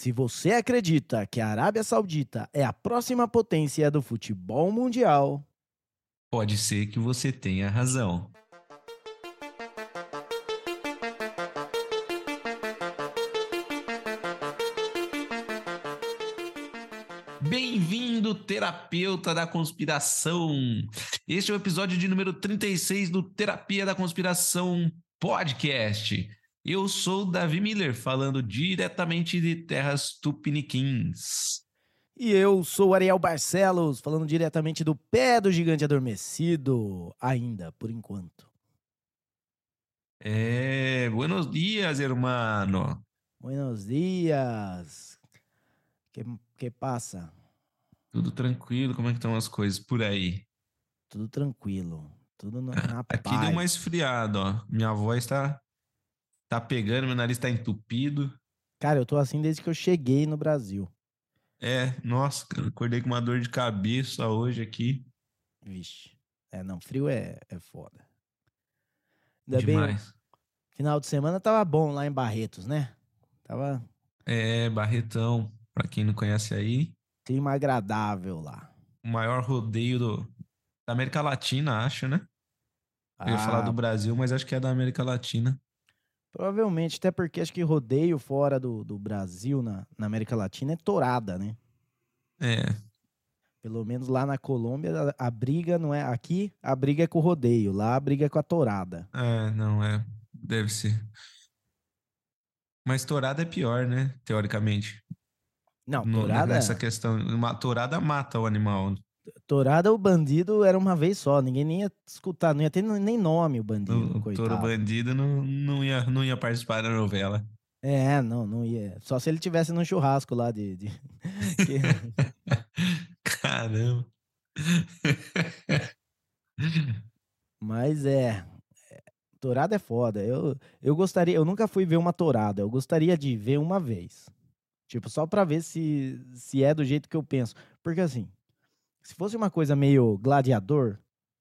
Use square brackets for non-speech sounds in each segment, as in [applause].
Se você acredita que a Arábia Saudita é a próxima potência do futebol mundial, Pode ser que você tenha razão. Bem-vindo, terapeuta da conspiração. Este é o episódio de número 36 do Terapia da Conspiração Podcast. Eu sou Davi Miller, falando diretamente de terras tupiniquins. E eu sou Ariel Barcelos, falando diretamente do pé do gigante adormecido, ainda, por enquanto. É, buenos dias, hermano. Buenos dias. Que, que passa? Tudo tranquilo, como é que estão as coisas por aí? Tudo tranquilo, tudo no, [laughs] na Aqui paz. deu uma esfriada, ó. Minha voz tá, tá pegando, meu nariz tá entupido. Cara, eu tô assim desde que eu cheguei no Brasil. É, nossa, cara, acordei com uma dor de cabeça hoje aqui. Vixe. É, não, frio é, é foda. Ainda bem, Demais. final de semana tava bom lá em Barretos, né? Tava É, Barretão, pra quem não conhece aí, clima agradável lá. o maior rodeio do, da América Latina, acho, né? Eu ia falar Ah, do Brasil, mas acho que é da América Latina. Provavelmente, até porque acho que rodeio fora do, do Brasil, na, na América Latina, é tourada, né? É, Pelo menos lá na Colômbia, a, a briga não é. Aqui, a briga é com o rodeio, lá a briga é com a tourada. é, não, é, deve ser. Mas tourada é pior, né? Teoricamente. Não, No- tourada, Nessa questão, uma tourada mata o animal. Tourada, o bandido era uma vez só, ninguém nem ia escutar, não ia ter nem nome o bandido, O, coitado. touro bandido não, não, ia, não ia participar da novela. É, não, não ia. Só se ele tivesse num churrasco lá de. de- [laughs] [laughs] Caramba. Mas é. é, Tourada é foda. Eu, eu gostaria. Eu nunca fui ver uma tourada. Eu gostaria de ver uma vez. Tipo, só pra ver se, se é do jeito que eu penso. Porque assim, se fosse uma coisa meio gladiador,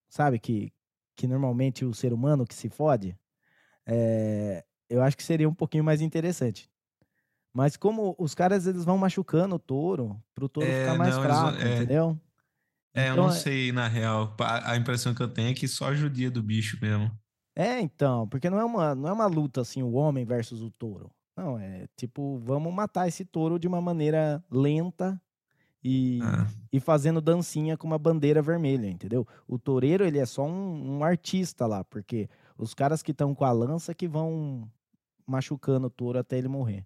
sabe? Que, que normalmente o ser humano que se fode, é, eu acho que seria um pouquinho mais interessante. Mas como os caras eles vão machucando o touro, pro touro É, ficar mais não, eles fraco, é. entendeu? É, eu Então, não é- sei, na real. A, a impressão que eu tenho é que só judia do bicho mesmo. É, então, porque não é uma, não é uma luta assim, o homem versus o touro. Não, é tipo, vamos matar esse touro de uma maneira lenta e, Ah, e fazendo dancinha com uma bandeira vermelha, entendeu? O toureiro, ele é só um, um artista lá, porque os caras que estão com a lança que vão machucando o touro até ele morrer.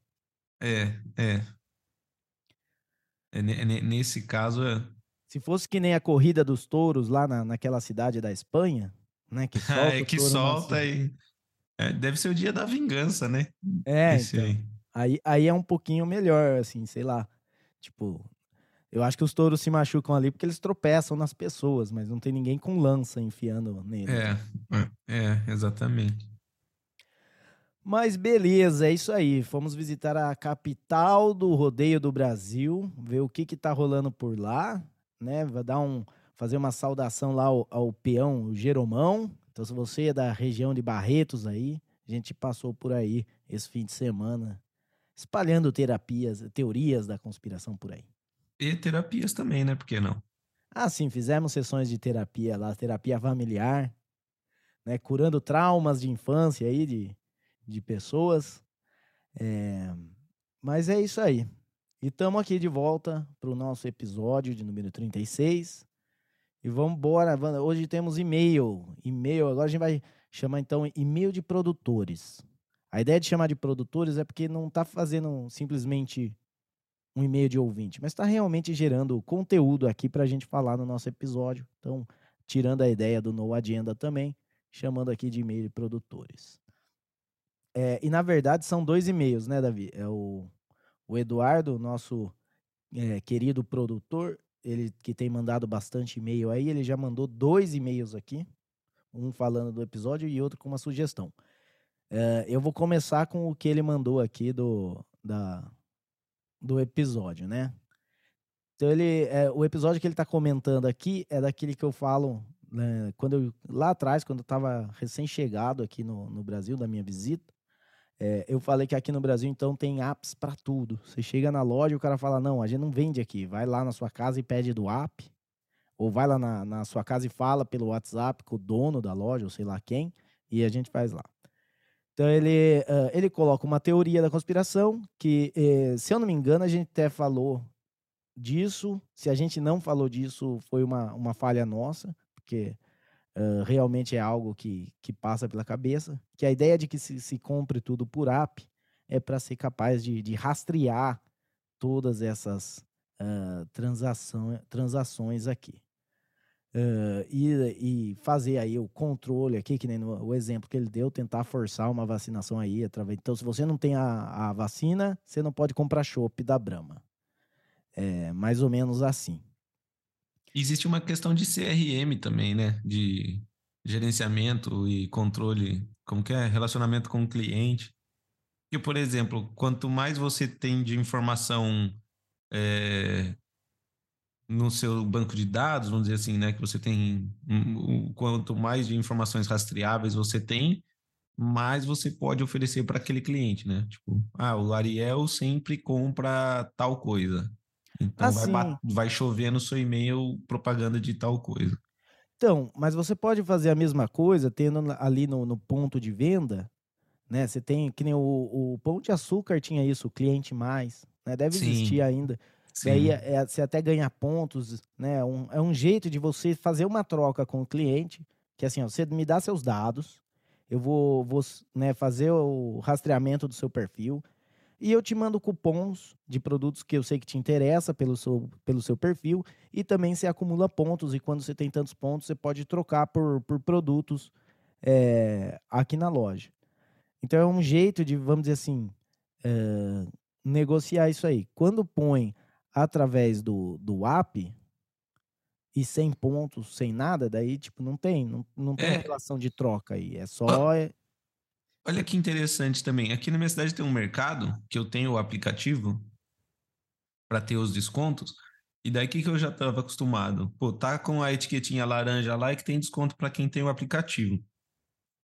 é, é. É, ne- Nesse caso, é- Se fosse que nem a corrida dos touros lá na, naquela cidade da Espanha, né, que [laughs] solta é que solta e. é, deve ser o dia da vingança, né? É, então. aí. Aí, aí é um pouquinho melhor, assim, sei lá. Tipo, eu acho que os touros se machucam ali porque eles tropeçam nas pessoas, mas não tem ninguém com lança enfiando neles. É, é, exatamente. Mas beleza, é isso aí. Fomos visitar a capital do rodeio do Brasil, ver o que que tá rolando por lá, né? Vai dar um, fazer uma saudação lá ao, ao peão o Jeromão. Então, se você é da região de Barretos aí, a gente passou por aí esse fim de semana, espalhando terapias, teorias da conspiração por aí. E terapias também, né? Por que não? Ah, sim, fizemos sessões de terapia lá, terapia familiar, né? Curando traumas de infância aí de, de pessoas. É, mas é isso aí. E estamos aqui de volta para o nosso episódio de número 36. E vamos embora. vamos- Hoje temos e-mail. E-mail, agora a gente vai chamar então e-mail de produtores. A ideia de chamar de produtores é porque não está fazendo simplesmente um e-mail de ouvinte, mas está realmente gerando conteúdo aqui para a gente falar no nosso episódio. Então, tirando a ideia do No Agenda também, chamando aqui de e-mail de produtores. É, e na verdade são dois e-mails, né, Davi? É o, o Eduardo, nosso é, querido produtor, ele que tem mandado bastante e-mail aí, ele já mandou dois e-mails aqui, um falando do episódio e outro com uma sugestão. É, eu vou começar com o que ele mandou aqui do, da, do episódio, né? Então ele, é, o episódio que ele tá comentando aqui é daquele que eu falo né, quando eu, lá atrás, quando eu tava recém-chegado aqui no, no Brasil, da minha visita, É, eu falei que aqui no Brasil, então, tem apps para tudo. Você chega na loja e o cara fala: não, a gente não vende aqui. Vai lá na sua casa e pede do app. Ou vai lá na, na sua casa e fala pelo WhatsApp com o dono da loja, ou sei lá quem, e a gente faz lá. Então ele, uh, ele coloca uma teoria da conspiração que, eh, se eu não me engano, a gente até falou disso. Se a gente não falou disso, foi uma, uma falha nossa, porque uh, realmente é algo que, que passa pela cabeça. Que a ideia de que se, se compre tudo por app é para ser capaz de, de rastrear todas essas uh, transação, transações aqui. Uh, e, e, fazer aí o controle aqui, que nem no, o exemplo que ele deu, tentar forçar uma vacinação aí através. Então, se você não tem a, a vacina, você não pode comprar chopp da Brahma. É mais ou menos assim. Existe uma questão de CRM também, né? De gerenciamento e controle, como que é? Relacionamento com o cliente. E, por exemplo, quanto mais você tem de informação é, no seu banco de dados, vamos dizer assim, né, que você tem, quanto mais de informações rastreáveis você tem, mais você pode oferecer para aquele cliente, né? Tipo, ah, o Ariel sempre compra tal coisa. Então assim, vai, vai chover no seu e-mail propaganda de tal coisa. Então, mas você pode fazer a mesma coisa tendo ali no, no ponto de venda, né? Você tem, que nem o, o Pão de Açúcar tinha isso, o cliente mais, né? Deve Sim. existir ainda. Sim. Daí é, é, você até ganha pontos, né? Um, é um jeito de você fazer uma troca com o cliente, que assim, ó, você me dá seus dados, eu vou, vou né, fazer o rastreamento do seu perfil e eu te mando cupons de produtos que eu sei que te interessa pelo seu, pelo seu perfil e também você acumula pontos e quando você tem tantos pontos você pode trocar por, por produtos é, aqui na loja. Então é um jeito de, vamos dizer assim, é, negociar isso aí. Quando põe através do, do app e sem pontos, sem nada, daí, tipo, não tem, não, não tem é. relação de troca aí. É só. Olha que interessante também. Aqui na minha cidade tem um mercado que eu tenho o aplicativo para ter os descontos. E daí que, que eu já estava acostumado? Pô, tá com a etiquetinha laranja lá e que tem desconto para quem tem o aplicativo.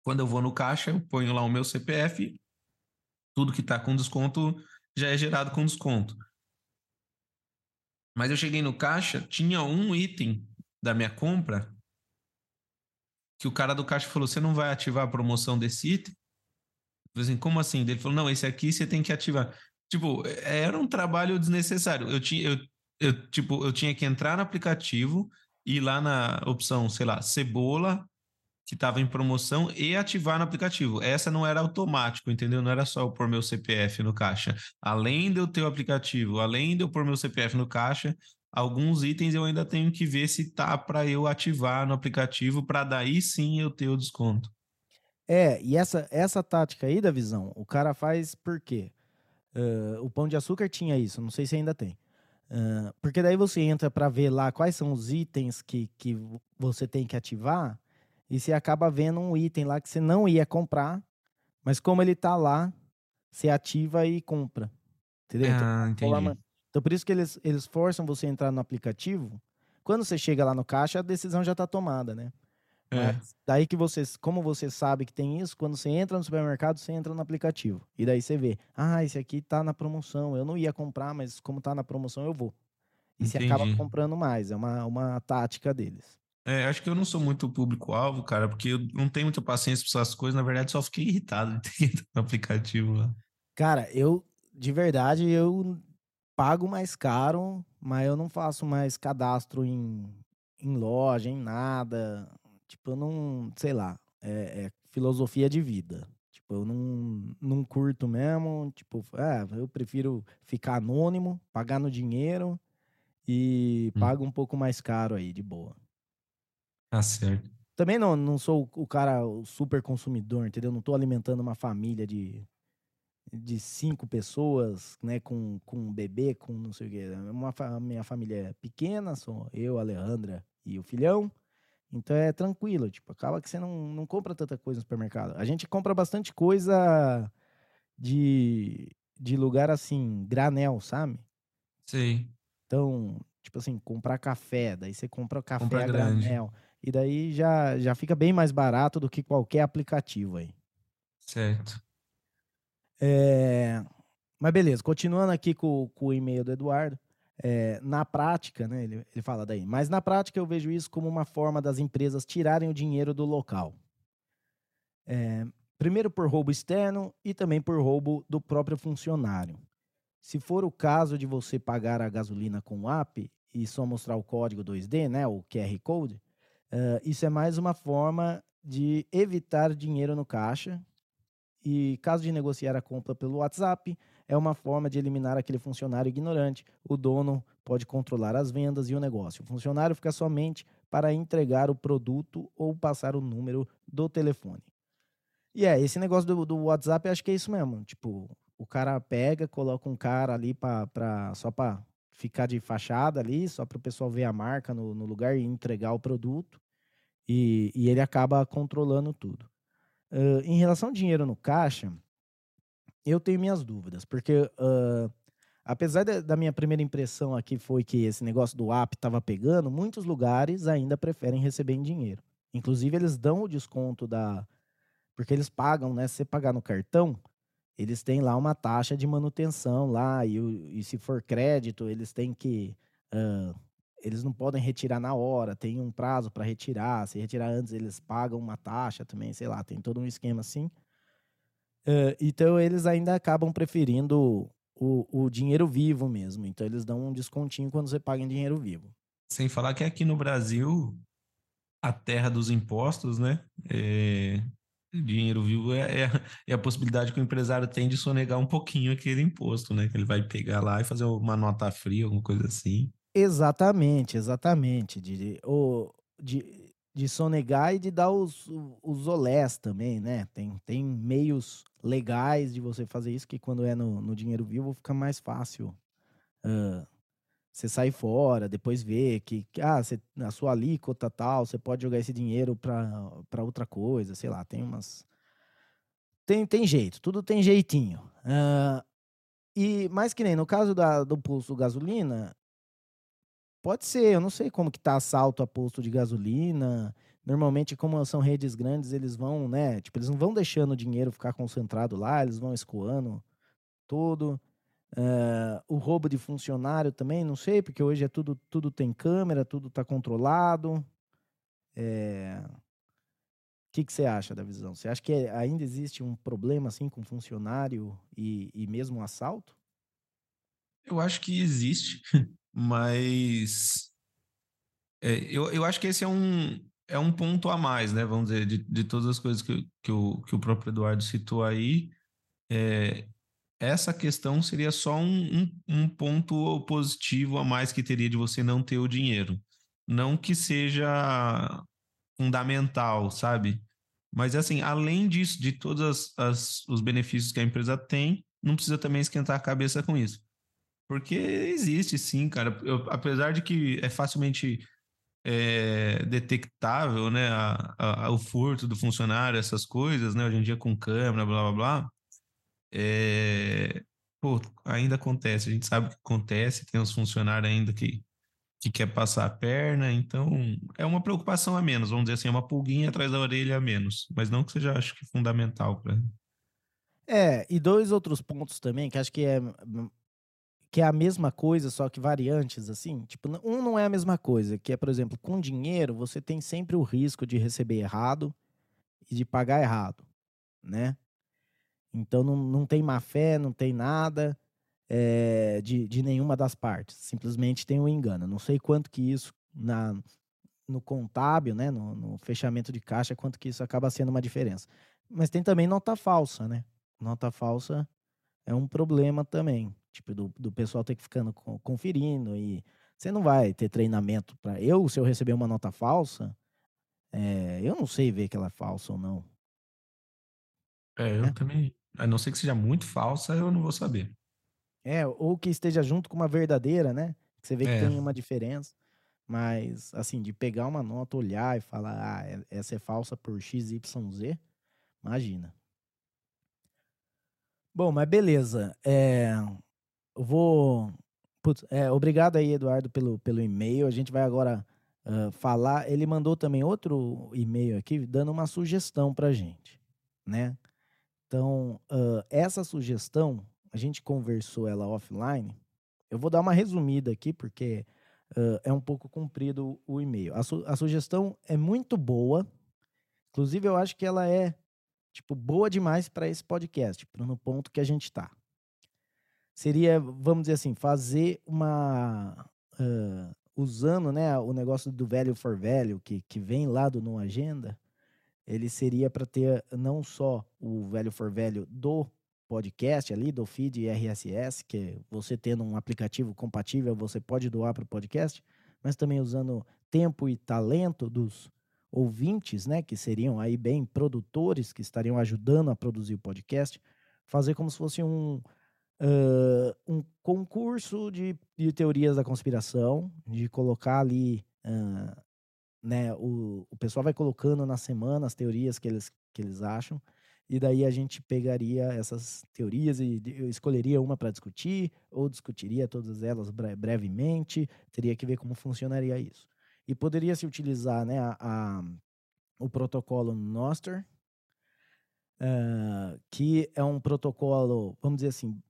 Quando eu vou no caixa, eu ponho lá o meu CPF, tudo que tá com desconto já é gerado com desconto. Mas eu cheguei no caixa, tinha um item da minha compra que o cara do caixa falou: você não vai ativar a promoção desse item? Eu falei assim, como assim? Ele falou: não, esse aqui você tem que ativar. Tipo, era um trabalho desnecessário. Eu tinha, eu, eu, tipo, eu tinha que entrar no aplicativo e ir lá na opção, sei lá, cebola, que estava em promoção e ativar no aplicativo. Essa não era automático, entendeu? Não era só eu pôr meu CPF no caixa. Além de eu ter o aplicativo, além de eu pôr meu CPF no caixa, alguns itens eu ainda tenho que ver se tá para eu ativar no aplicativo para daí sim eu ter o desconto. É, e essa, essa tática aí da visão, o cara faz por quê? Uh, o Pão de Açúcar tinha isso, não sei se ainda tem. Uh, porque daí você entra para ver lá quais são os itens que, que você tem que ativar e você acaba vendo um item lá que você não ia comprar, mas como ele tá lá, você ativa e compra. Entendeu? Então, ah, então, forma... então por isso que eles, eles forçam você a entrar no aplicativo. Quando você chega lá no caixa, a decisão já tá tomada, né? É. Daí que você, como você sabe que tem isso, quando você entra no supermercado, você entra no aplicativo. E daí você vê, ah, esse aqui tá na promoção. Eu não ia comprar, mas como tá na promoção, eu vou. E Entendi. você acaba comprando mais. É uma, uma tática deles. É, acho que eu não sou muito público-alvo, cara, porque eu não tenho muita paciência para essas coisas. Na verdade, só fiquei irritado de ter [laughs] no aplicativo lá. Cara, eu, de verdade, eu pago mais caro, mas eu não faço mais cadastro em, em loja, em nada. Tipo, eu não, sei lá, é, é filosofia de vida. Tipo, eu não, não curto mesmo. Tipo, é, eu prefiro ficar anônimo, pagar no dinheiro e hum. pago um pouco mais caro aí, de boa. Tá certo. Também não, não sou o cara o super consumidor, entendeu? Não tô alimentando uma família de, de cinco pessoas, né? Com, com um bebê, com não sei o quê. Uma, minha família é pequena, sou eu, a Alejandra e o filhão. Então é tranquilo, tipo, acaba que você não, não compra tanta coisa no supermercado. A gente compra bastante coisa de, de lugar assim, granel, sabe? Sim. Então, tipo assim, comprar café, daí você compra café compra granel. E daí já, já fica bem mais barato do que qualquer aplicativo aí. Certo. É... Mas beleza, continuando aqui com, com o e-mail do Eduardo. É, na prática, né, ele, ele fala daí, mas na prática eu vejo isso como uma forma das empresas tirarem o dinheiro do local. É, primeiro por roubo externo e também por roubo do próprio funcionário. Se for o caso de você pagar a gasolina com o app e só mostrar o código 2D, né, o QR Code, uh, isso é mais uma forma de evitar dinheiro no caixa. E caso de negociar a compra pelo WhatsApp, é uma forma de eliminar aquele funcionário ignorante. O dono pode controlar as vendas e o negócio. O funcionário fica somente para entregar o produto ou passar o número do telefone. E é, esse negócio do, do WhatsApp, acho que é isso mesmo. Tipo, o cara pega, coloca um cara ali pra, pra, só para ficar de fachada ali, só para o pessoal ver a marca no, no, lugar e entregar o produto. E, e ele acaba controlando tudo. Uh, em relação ao dinheiro no caixa, eu tenho minhas dúvidas, porque uh, apesar de, da minha primeira impressão aqui foi que esse negócio do app estava pegando, muitos lugares ainda preferem receber em dinheiro. Inclusive, eles dão o desconto da. Porque eles pagam, né? Se você pagar no cartão, eles têm lá uma taxa de manutenção lá, e, e se for crédito, eles têm que. Uh, eles não podem retirar na hora, tem um prazo para retirar. Se retirar antes, eles pagam uma taxa também, sei lá, tem todo um esquema assim. Uh, então eles ainda acabam preferindo o, o dinheiro vivo mesmo. Então eles dão um descontinho quando você paga em dinheiro vivo. Sem falar que aqui no Brasil, a terra dos impostos, né? É... Dinheiro vivo é, é, é, a possibilidade que o empresário tem de sonegar um pouquinho aquele imposto, né? Que ele vai pegar lá e fazer uma nota fria, alguma coisa assim. Exatamente, exatamente. De, de, de sonegar e de dar os, os olés também, né? Tem, tem meios legais de você fazer isso que quando é no, no dinheiro vivo fica mais fácil. Uh, você sair fora, depois ver que, que ah, você, a sua alíquota tal, você pode jogar esse dinheiro para outra coisa, sei lá, tem umas. Tem, tem jeito, tudo tem jeitinho. Uh, e mais que nem no caso da, do posto gasolina, Pode ser, eu não sei como que tá assalto a posto de gasolina. Normalmente, como são redes grandes, eles vão, né? Tipo, eles não vão deixando o dinheiro ficar concentrado lá, eles vão escoando tudo. Uh, o roubo de funcionário também, não sei, porque hoje é tudo, tudo tem câmera, tudo tá controlado. É... O que, que você acha da visão? Você acha que ainda existe um problema assim com funcionário e, e mesmo um assalto? Eu acho que existe. Mas é, eu, eu acho que esse é um, é um ponto a mais, né? Vamos dizer, de, de todas as coisas que, que, o, que o próprio Eduardo citou aí. É, essa questão seria só um, um, um, ponto positivo a mais que teria de você não ter o dinheiro. Não que seja fundamental, sabe? Mas assim, além disso, de todos as, as, os benefícios que a empresa tem, não precisa também esquentar a cabeça com isso. Porque existe sim, cara. Eu, apesar de que é facilmente é, detectável, né, a, a, o furto do funcionário, essas coisas, né, hoje em dia com câmera, blá blá blá, é, pô, ainda acontece. A gente sabe que acontece. Tem uns funcionários ainda que que quer passar a perna, então é uma preocupação a menos, vamos dizer assim, é uma pulguinha atrás da orelha a menos, mas não que seja, acho que fundamental para. É, e dois outros pontos também que acho que é que é a mesma coisa, só que variantes, assim. Tipo, um não é a mesma coisa, que é, por exemplo, com dinheiro, você tem sempre o risco de receber errado e de pagar errado, né? Então não, não tem má fé, não tem nada é, de, de nenhuma das partes. Simplesmente tem um engano. Não sei quanto que isso na, no contábil, né? No, no fechamento de caixa, quanto que isso acaba sendo uma diferença. Mas tem também nota falsa, né? Nota falsa é um problema também. Tipo, do, do pessoal ter que ficando conferindo e você não vai ter treinamento para eu, se eu receber uma nota falsa, é, eu não sei ver que ela é falsa ou não. É, eu é. também. A não ser que seja muito falsa, eu não vou saber. É, ou que esteja junto com uma verdadeira, né? Que você vê que é. tem uma diferença. Mas, assim, de pegar uma nota, olhar e falar, ah, é, essa é falsa por XYZ, imagina. Bom, mas beleza. É, vou. Putz, é, obrigado aí, Eduardo, pelo, pelo e-mail. A gente vai agora uh, falar. Ele mandou também outro e-mail aqui, dando uma sugestão pra gente, né? Então, uh, essa sugestão, a gente conversou ela offline. Eu vou dar uma resumida aqui, porque uh, é um pouco comprido o e-mail. A, su a sugestão é muito boa. Inclusive, eu acho que ela é tipo boa demais para esse podcast, no ponto que a gente está. Seria, vamos dizer assim, fazer uma uh, usando, né, o negócio do velho for velho que, que vem lá do No Agenda, ele seria para ter não só o velho for velho do podcast ali, do feed RSS, que você tendo um aplicativo compatível, você pode doar para o podcast, mas também usando tempo e talento dos ouvintes, né, que seriam aí bem produtores, que estariam ajudando a produzir o podcast, fazer como se fosse um, uh, um concurso de, de, teorias da conspiração, de colocar ali, uh, né, o, o pessoal vai colocando na semana as teorias que eles, que eles acham, e daí a gente pegaria essas teorias e escolheria uma para discutir, ou discutiria todas elas brevemente, teria que ver como funcionaria isso. E poderia se utilizar né, a, a o protocolo Noster, uh, que é um protocolo, vamos dizer assim,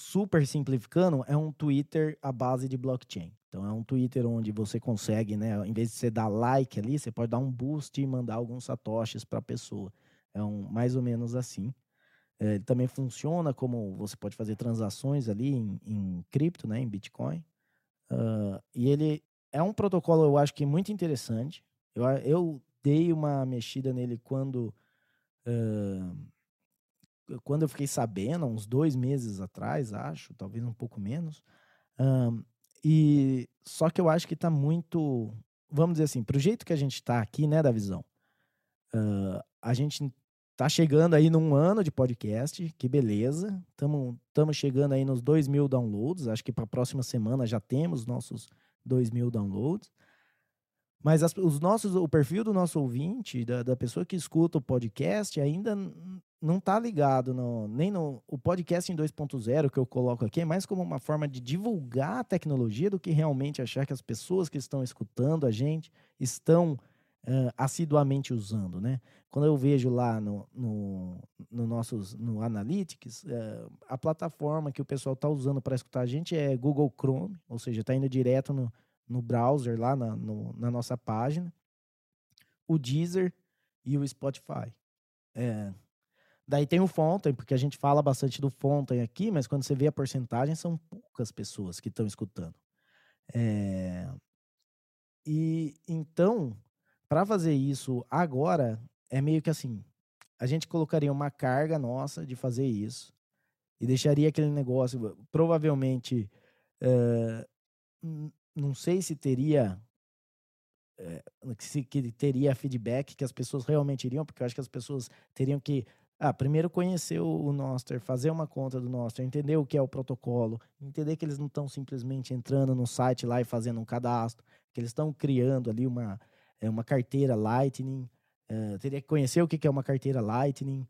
super simplificando, é um Twitter à base de blockchain. Então é um Twitter onde você consegue, né, em vez de você dar like ali, você pode dar um boost e mandar alguns satoshis para a pessoa. É um, mais ou menos assim. É, ele também funciona como você pode fazer transações ali em, em cripto, né, em Bitcoin. Uh, e ele é um protocolo, eu acho que muito interessante. Eu, eu dei uma mexida nele quando uh, quando eu fiquei sabendo, uns dois meses atrás, acho, talvez um pouco menos. Um, e só que eu acho que está muito, vamos dizer assim, para o jeito que a gente está aqui, né, da visão. Uh, a gente tá chegando aí num ano de podcast, que beleza. Estamos chegando aí nos 2 mil downloads. Acho que para a próxima semana já temos nossos 2 mil downloads. Mas as, os nossos, o perfil do nosso ouvinte, da, da pessoa que escuta o podcast, ainda não está ligado no, nem no o podcast em 2.0 que eu coloco aqui, é mais como uma forma de divulgar a tecnologia do que realmente achar que as pessoas que estão escutando a gente estão uh, assiduamente usando, né? Quando eu vejo lá no, no, no nossos no Analytics, uh, a plataforma que o pessoal está usando para escutar a gente é Google Chrome, ou seja, está indo direto no, no browser, lá na, no, na nossa página, o Deezer e o Spotify. É. Daí tem o Fontaine, porque a gente fala bastante do Fontaine aqui, mas quando você vê a porcentagem, são poucas pessoas que estão escutando. É... E então, para fazer isso agora, é meio que assim: a gente colocaria uma carga nossa de fazer isso e deixaria aquele negócio, provavelmente, uh, não sei se teria é, se que teria feedback que as pessoas realmente iriam, porque eu acho que as pessoas teriam que ah, primeiro conhecer o, Noster, fazer uma conta do Noster, entender o que é o protocolo, entender que eles não estão simplesmente entrando no site lá e fazendo um cadastro, que eles estão criando ali uma, é, uma carteira Lightning, é, teria que conhecer o que é uma carteira Lightning,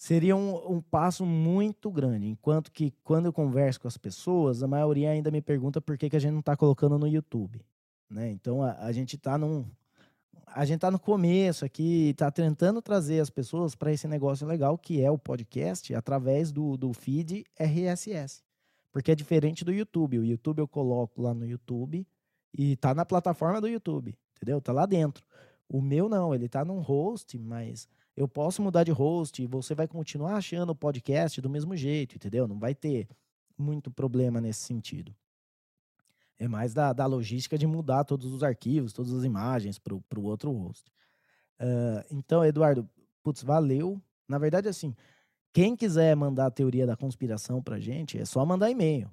seria um, um, passo muito grande. Enquanto que, quando eu converso com as pessoas, a maioria ainda me pergunta por que, que a gente não está colocando no YouTube. Né? Então, a, a gente está num. A gente está no começo aqui, está tentando trazer as pessoas para esse negócio legal que é o podcast através do, do feed RSS. Porque é diferente do YouTube. O YouTube eu coloco lá no YouTube e está na plataforma do YouTube, entendeu? Está lá dentro. O meu não, ele está num host, mas eu posso mudar de host e você vai continuar achando o podcast do mesmo jeito, entendeu? Não vai ter muito problema nesse sentido. É mais da, da logística de mudar todos os arquivos, todas as imagens para o outro host. Uh, então, Eduardo, putz, valeu. Na verdade, assim, quem quiser mandar a teoria da conspiração para gente, é só mandar e-mail.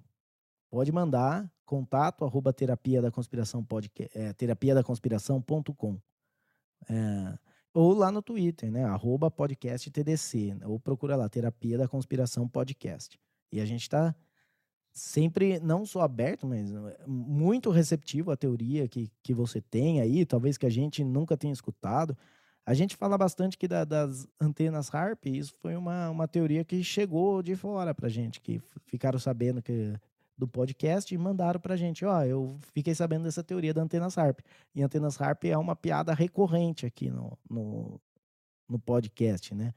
Pode mandar contato arroba terapia da conspiração podcast, é, terapia da conspiração.com. É, ou lá no Twitter, né? Arroba podcast TDC, ou procura lá, Terapia da Conspiração Podcast. E a gente está sempre, não só aberto, mas eh, muito receptivo à teoria que, que você tem aí, talvez que a gente nunca tenha escutado. A gente fala bastante que da, das antenas HARP, isso foi uma, uma teoria que chegou de fora pra gente, que ficaram sabendo que do podcast e mandaram pra gente, ó, oh, eu fiquei sabendo dessa teoria da antenas harp. E antenas harp é uma piada recorrente aqui no, no, no podcast, né?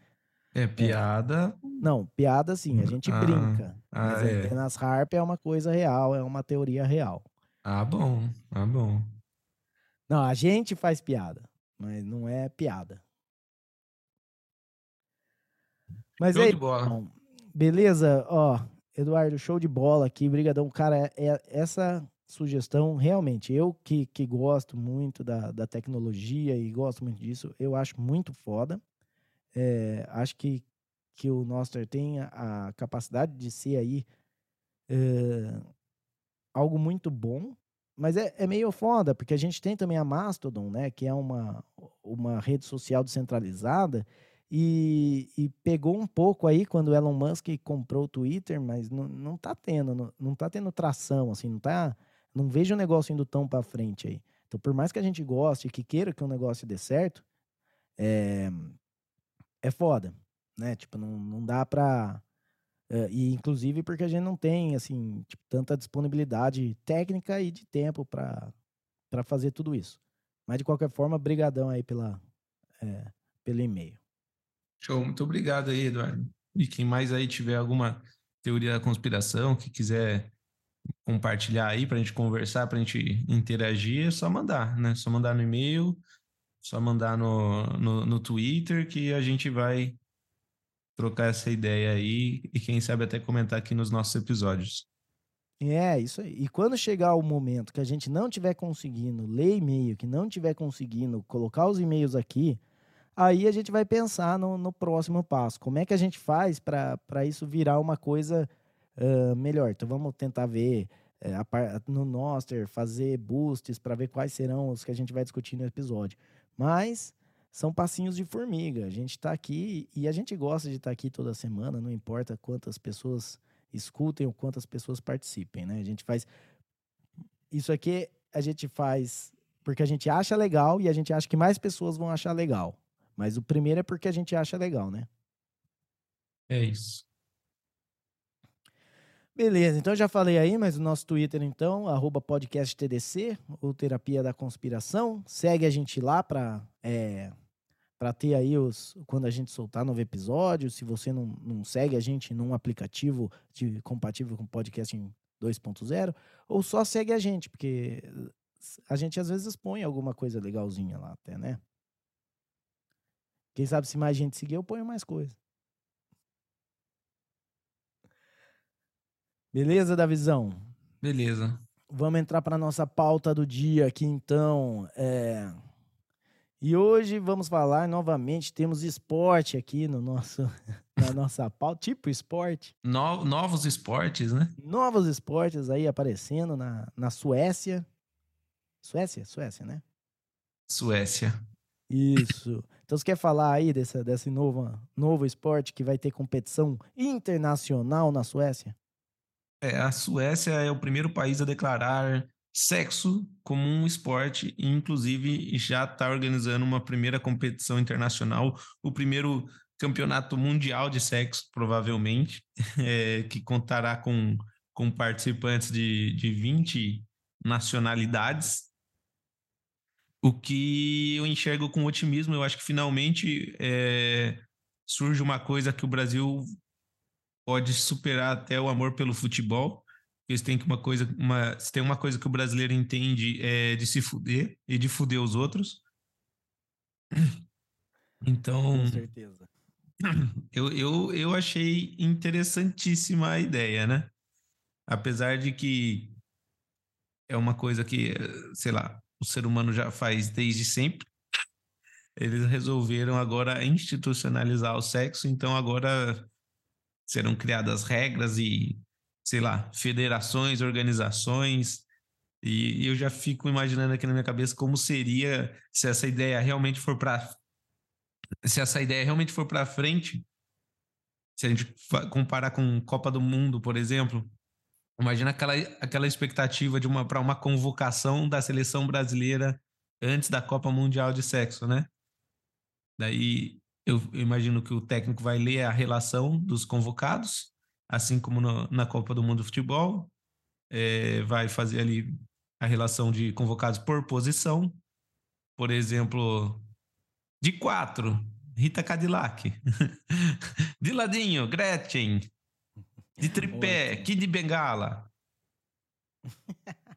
É piada. Não, piada sim, a gente Ah, brinca. ah, mas é. antenas harp é uma coisa real, é uma teoria real. Ah, bom. Ah, bom. Não, a gente faz piada, mas não é piada. Mas Show é de bola. Bom, beleza, ó, Eduardo, show de bola aqui, brigadão. Cara, é, é- essa sugestão, realmente, eu que, que gosto muito da, da tecnologia e gosto muito disso, eu acho muito foda. É, acho que, que o Noster tem a, a capacidade de ser aí é, algo muito bom, mas é, é meio foda, porque a gente tem também a Mastodon, né, que é uma, uma rede social descentralizada, e, e pegou um pouco aí quando o Elon Musk comprou o Twitter, mas não, não tá tendo, não, não tá tendo tração, assim, não tá. Não vejo o negócio indo tão para frente aí. Então, por mais que a gente goste e que queira que o negócio dê certo, é, é foda, né? Tipo, não, não dá pra. é, e inclusive porque a gente não tem, assim, tipo, tanta disponibilidade técnica e de tempo pra fazer tudo isso. Mas de qualquer forma, brigadão aí pela, é, pelo e-mail. Show, muito obrigado aí, Eduardo. E quem mais aí tiver alguma teoria da conspiração, que quiser compartilhar aí para a gente conversar, para a gente interagir, é só mandar, né? Só mandar no e-mail, só mandar no, no, no Twitter que a gente vai trocar essa ideia aí e quem sabe até comentar aqui nos nossos episódios. É, isso aí. E quando chegar o momento que a gente não tiver conseguindo ler e-mail, que não tiver conseguindo colocar os e-mails aqui, aí a gente vai pensar no, no próximo passo. Como é que a gente faz para isso virar uma coisa ah, melhor? Então vamos tentar ver eh, par- no Noster, fazer boosts para ver quais serão os que a gente vai discutir no episódio. Mas são passinhos de formiga. A gente está aqui e a gente gosta de estar aqui toda semana, não importa quantas pessoas escutem ou quantas pessoas participem, né? A gente faz isso aqui a gente faz porque a gente acha legal e a gente acha que mais pessoas vão achar legal. Mas o primeiro é porque a gente acha legal, né? É isso. Beleza, então já falei aí, mas o nosso Twitter, então, arroba podcasttdc, ou Terapia da Conspiração. Segue a gente lá para é, pra ter aí os. Quando a gente soltar novo episódio. Se você não, não segue a gente num aplicativo de, compatível com podcast em 2.0, ou só segue a gente, porque a gente às vezes expõe alguma coisa legalzinha lá até, né? Quem sabe se mais gente seguir, eu ponho mais coisa. Beleza, Davizão? Beleza. Vamos entrar para nossa pauta do dia aqui, então. É... E hoje vamos falar novamente, temos esporte aqui no nosso, [laughs] na nossa pauta, tipo esporte. No- novos esportes, né? Novos esportes aí aparecendo na, na Suécia. Suécia? Suécia, né? Suécia. Isso. Então você quer falar aí dessa, desse novo, novo esporte que vai ter competição internacional na Suécia? É, a Suécia é o primeiro país a declarar sexo como um esporte e, inclusive, já está organizando uma primeira competição internacional, o primeiro campeonato mundial de sexo, provavelmente, [laughs] é, que contará com, com participantes de, de 20 nacionalidades. O que eu enxergo com otimismo, eu acho que finalmente é, surge uma coisa que o Brasil pode superar até o amor pelo futebol. Eles têm que uma coisa, uma, se tem uma coisa que o brasileiro entende é de se fuder e de fuder os outros. Então, Com certeza. [clears throat] eu, eu, eu achei interessantíssima a ideia, né? Apesar de que é uma coisa que, sei lá, o ser humano já faz desde sempre. Eles resolveram agora institucionalizar o sexo, então agora serão criadas regras e, sei lá, federações, organizações. E eu já fico imaginando aqui na minha cabeça como seria se essa ideia realmente for para se essa ideia realmente for para frente, se a gente comparar com Copa do Mundo, por exemplo, imagina aquela, aquela expectativa de uma para uma convocação da seleção brasileira antes da Copa Mundial de Sexo, né? Daí eu imagino que o técnico vai ler a relação dos convocados, assim como no- na Copa do Mundo de Futebol, eh, vai fazer ali a relação de convocados por posição, por exemplo, de quatro, Rita Cadillac. [laughs] de ladinho, Gretchen. De tripé, Kid Bengala. [laughs]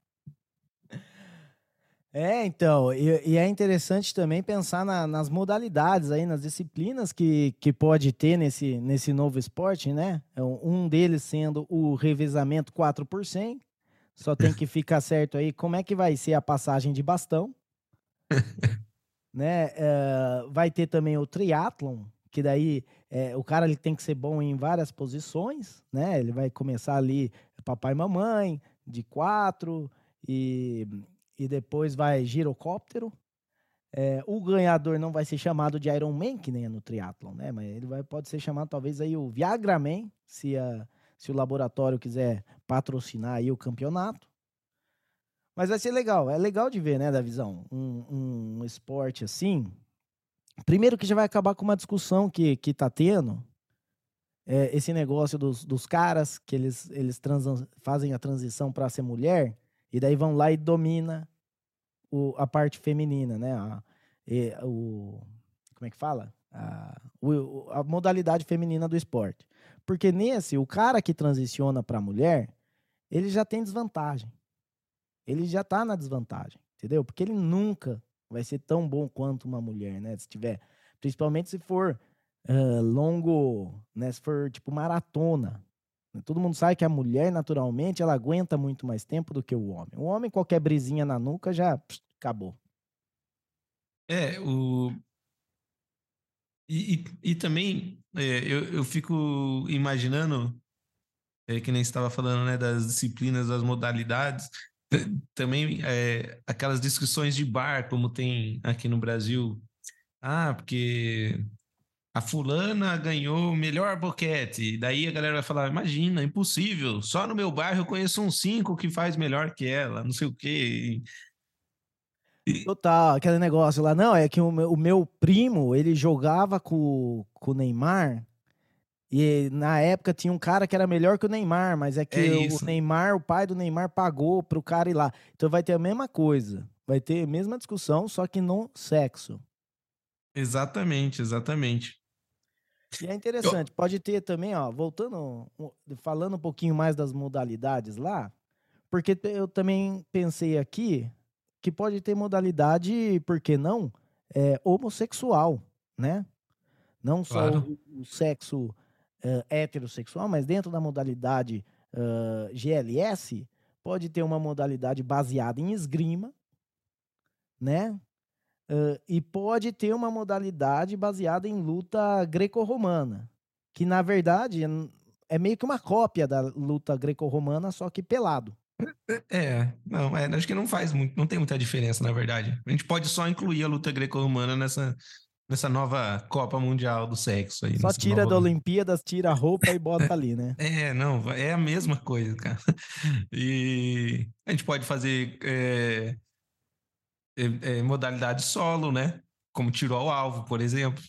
É, então, e, e, é interessante também pensar na, nas modalidades aí, nas disciplinas que, que pode ter nesse, nesse novo esporte, né? É um deles sendo o revezamento 4 por 100. Só tem que [laughs] ficar certo aí como é que vai ser a passagem de bastão. [laughs] né? É, vai ter também o triatlon, que daí é, o cara ele tem que ser bom em várias posições, né? Ele vai começar ali papai e mamãe, de quatro, e e depois vai girocóptero. É, o ganhador não vai ser chamado de Iron Man, que nem é no triatlon, né? Mas ele vai, pode ser chamado talvez aí o Viagra Man, se, a, se o laboratório quiser patrocinar aí o campeonato. Mas vai ser legal, é legal de ver, né, da visão, um, um esporte assim. Primeiro que já vai acabar com uma discussão que, que tá tendo, é, esse negócio dos, dos caras, que eles, eles transam, fazem a transição para ser mulher, e daí vão lá e domina o, a parte feminina, né? A, e, o, como é que fala? A, o, a modalidade feminina do esporte. Porque nesse, o cara que transiciona para mulher, ele já tem desvantagem. Ele já está na desvantagem, entendeu? Porque ele nunca vai ser tão bom quanto uma mulher, né? Se tiver, principalmente se for uh, longo, né? Se for tipo maratona, Todo mundo sabe que a mulher, naturalmente, ela aguenta muito mais tempo do que o homem. O homem, qualquer brisinha na nuca, já pss, acabou. É, o. E, e, e também, é, eu, eu fico imaginando, é, que nem estava falando, né, das disciplinas, das modalidades, também é, aquelas discussões de bar, como tem aqui no Brasil. Ah, porque a fulana ganhou o melhor boquete. Daí a galera vai falar: imagina, impossível. Só no meu bairro eu conheço um cinco que faz melhor que ela, não sei o quê. Total, aquele negócio lá. Não, é que o meu, o meu primo, ele jogava com, com o Neymar. E na época tinha um cara que era melhor que o Neymar, mas é que é o Neymar, o pai do Neymar, pagou pro cara ir lá. Então vai ter a mesma coisa. Vai ter a mesma discussão, só que no sexo. Exatamente, exatamente. E é interessante, eu... pode ter também, ó, voltando, falando um pouquinho mais das modalidades lá, porque eu também pensei aqui que pode ter modalidade, por que não, é, homossexual, né? Não só claro. o, o, sexo uh, heterossexual, mas dentro da modalidade uh, GLS, pode ter uma modalidade baseada em esgrima, né? Uh, e pode ter uma modalidade baseada em luta greco-romana, que na verdade é meio que uma cópia da luta greco-romana, só que pelado. É, não, é, acho que não faz muito, não tem muita diferença, na verdade. A gente pode só incluir a luta greco-romana nessa, nessa nova Copa Mundial do Sexo aí. Só tira nova... da Olimpíadas, tira a roupa e bota ali, né? [laughs] É, não, é a mesma coisa, cara. [laughs] E a gente pode fazer é, é, é, modalidade solo, né? Como tiro ao alvo, por exemplo.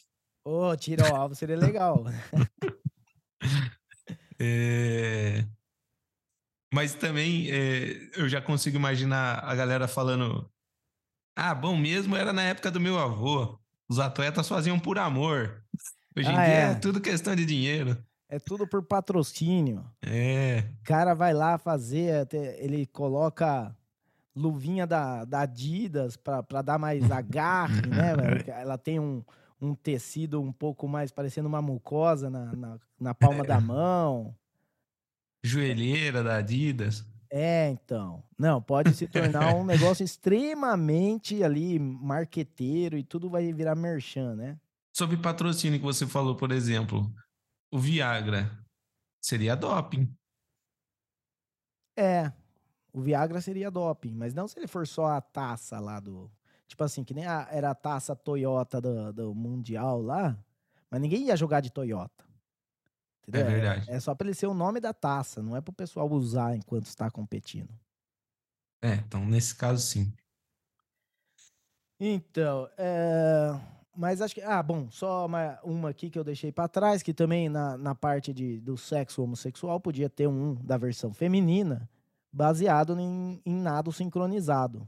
Ô, oh, tiro ao alvo seria legal. [laughs] é... Mas também é, eu já consigo imaginar a galera falando: ah, bom mesmo era na época do meu avô. Os atletas faziam por amor. Hoje em ah, dia é. é tudo questão de dinheiro. É tudo por patrocínio. É. O cara vai lá fazer, ele coloca luvinha da, da Adidas para dar mais [laughs] agarre, né? Ela tem um, um tecido um pouco mais parecendo uma mucosa na, na, na palma é. da mão. Joelheira da Adidas. É, então. Não, pode se tornar um [laughs] negócio extremamente ali marqueteiro e tudo vai virar merchan, né? Sobre patrocínio que você falou, por exemplo, o Viagra seria doping. É, o Viagra seria doping, mas não se ele for só a taça lá do. Tipo assim, que nem a, era a taça Toyota do, do Mundial lá, mas ninguém ia jogar de Toyota. Entendeu? É verdade. É, é só para ele ser o nome da taça, não é para o pessoal usar enquanto está competindo. É, então nesse caso sim. Então, é... mas acho que. Ah, bom, só uma, uma aqui que eu deixei para trás, que também na, na parte de, do sexo homossexual podia ter um da versão feminina, baseado em, em nado sincronizado.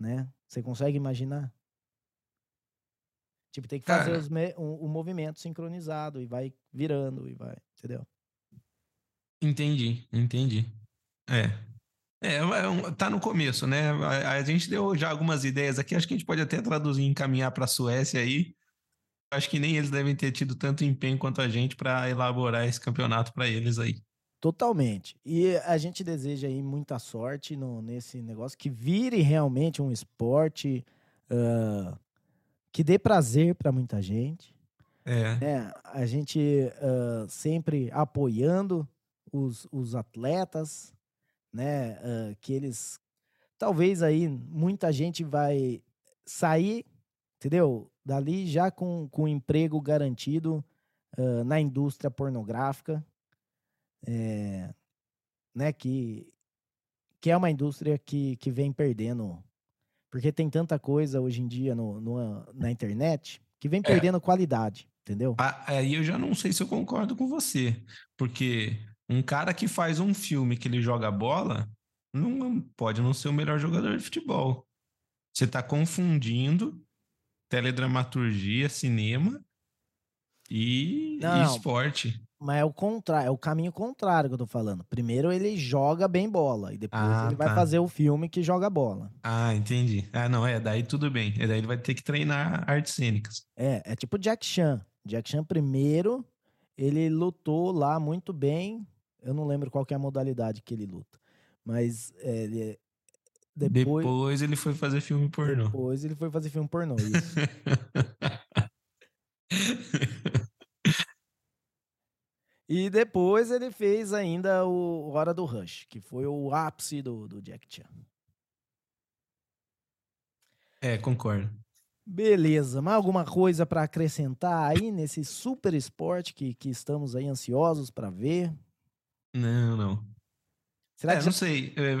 Né? Você consegue imaginar? Tipo, tem que fazer os o, o movimento sincronizado e vai virando e vai, entendeu? Entendi, entendi. É. É, é tá no começo, né? A, a, gente deu já algumas ideias aqui, acho que a gente pode até traduzir e encaminhar para a Suécia aí. Acho que nem eles devem ter tido tanto empenho quanto a gente para elaborar esse campeonato para eles aí. Totalmente. E a gente deseja aí muita sorte no, nesse negócio, que vire realmente um esporte uh, que dê prazer para muita gente. É. é a gente uh, sempre apoiando os, os atletas, né? Uh, que eles. Talvez aí muita gente vai sair, entendeu? Dali já com, com emprego garantido uh, na indústria pornográfica, é, né? Que, que é uma indústria que, que vem perdendo porque tem tanta coisa hoje em dia no, no na internet que vem é. perdendo é. qualidade, entendeu? Aí eu já não sei se eu concordo com você. Porque um cara que faz um filme que ele joga bola não pode não ser o melhor jogador de futebol. Você está confundindo teledramaturgia, cinema e, não, e esporte. Mas é o contrário, é o caminho contrário que eu tô falando. Primeiro ele joga bem bola e depois ah, ele vai tá. fazer o filme que joga bola. Ah, entendi. Ah, não, é, daí tudo bem. E daí ele vai ter que treinar artes cênicas. É, é tipo Jack Chan. Jack Chan primeiro, ele lutou lá muito bem. Eu não lembro qual é a modalidade que ele luta. Mas é, ele, depois, depois ele foi fazer filme pornô. Depois ele foi fazer filme pornô, isso. [laughs] E depois ele fez ainda o Hora do Rush, que foi o ápice do, do Jack Chan. É, concordo. Beleza, mais alguma coisa para acrescentar aí nesse super esporte que, que estamos aí ansiosos para ver? Não, não. Será é, que não já... sei. É,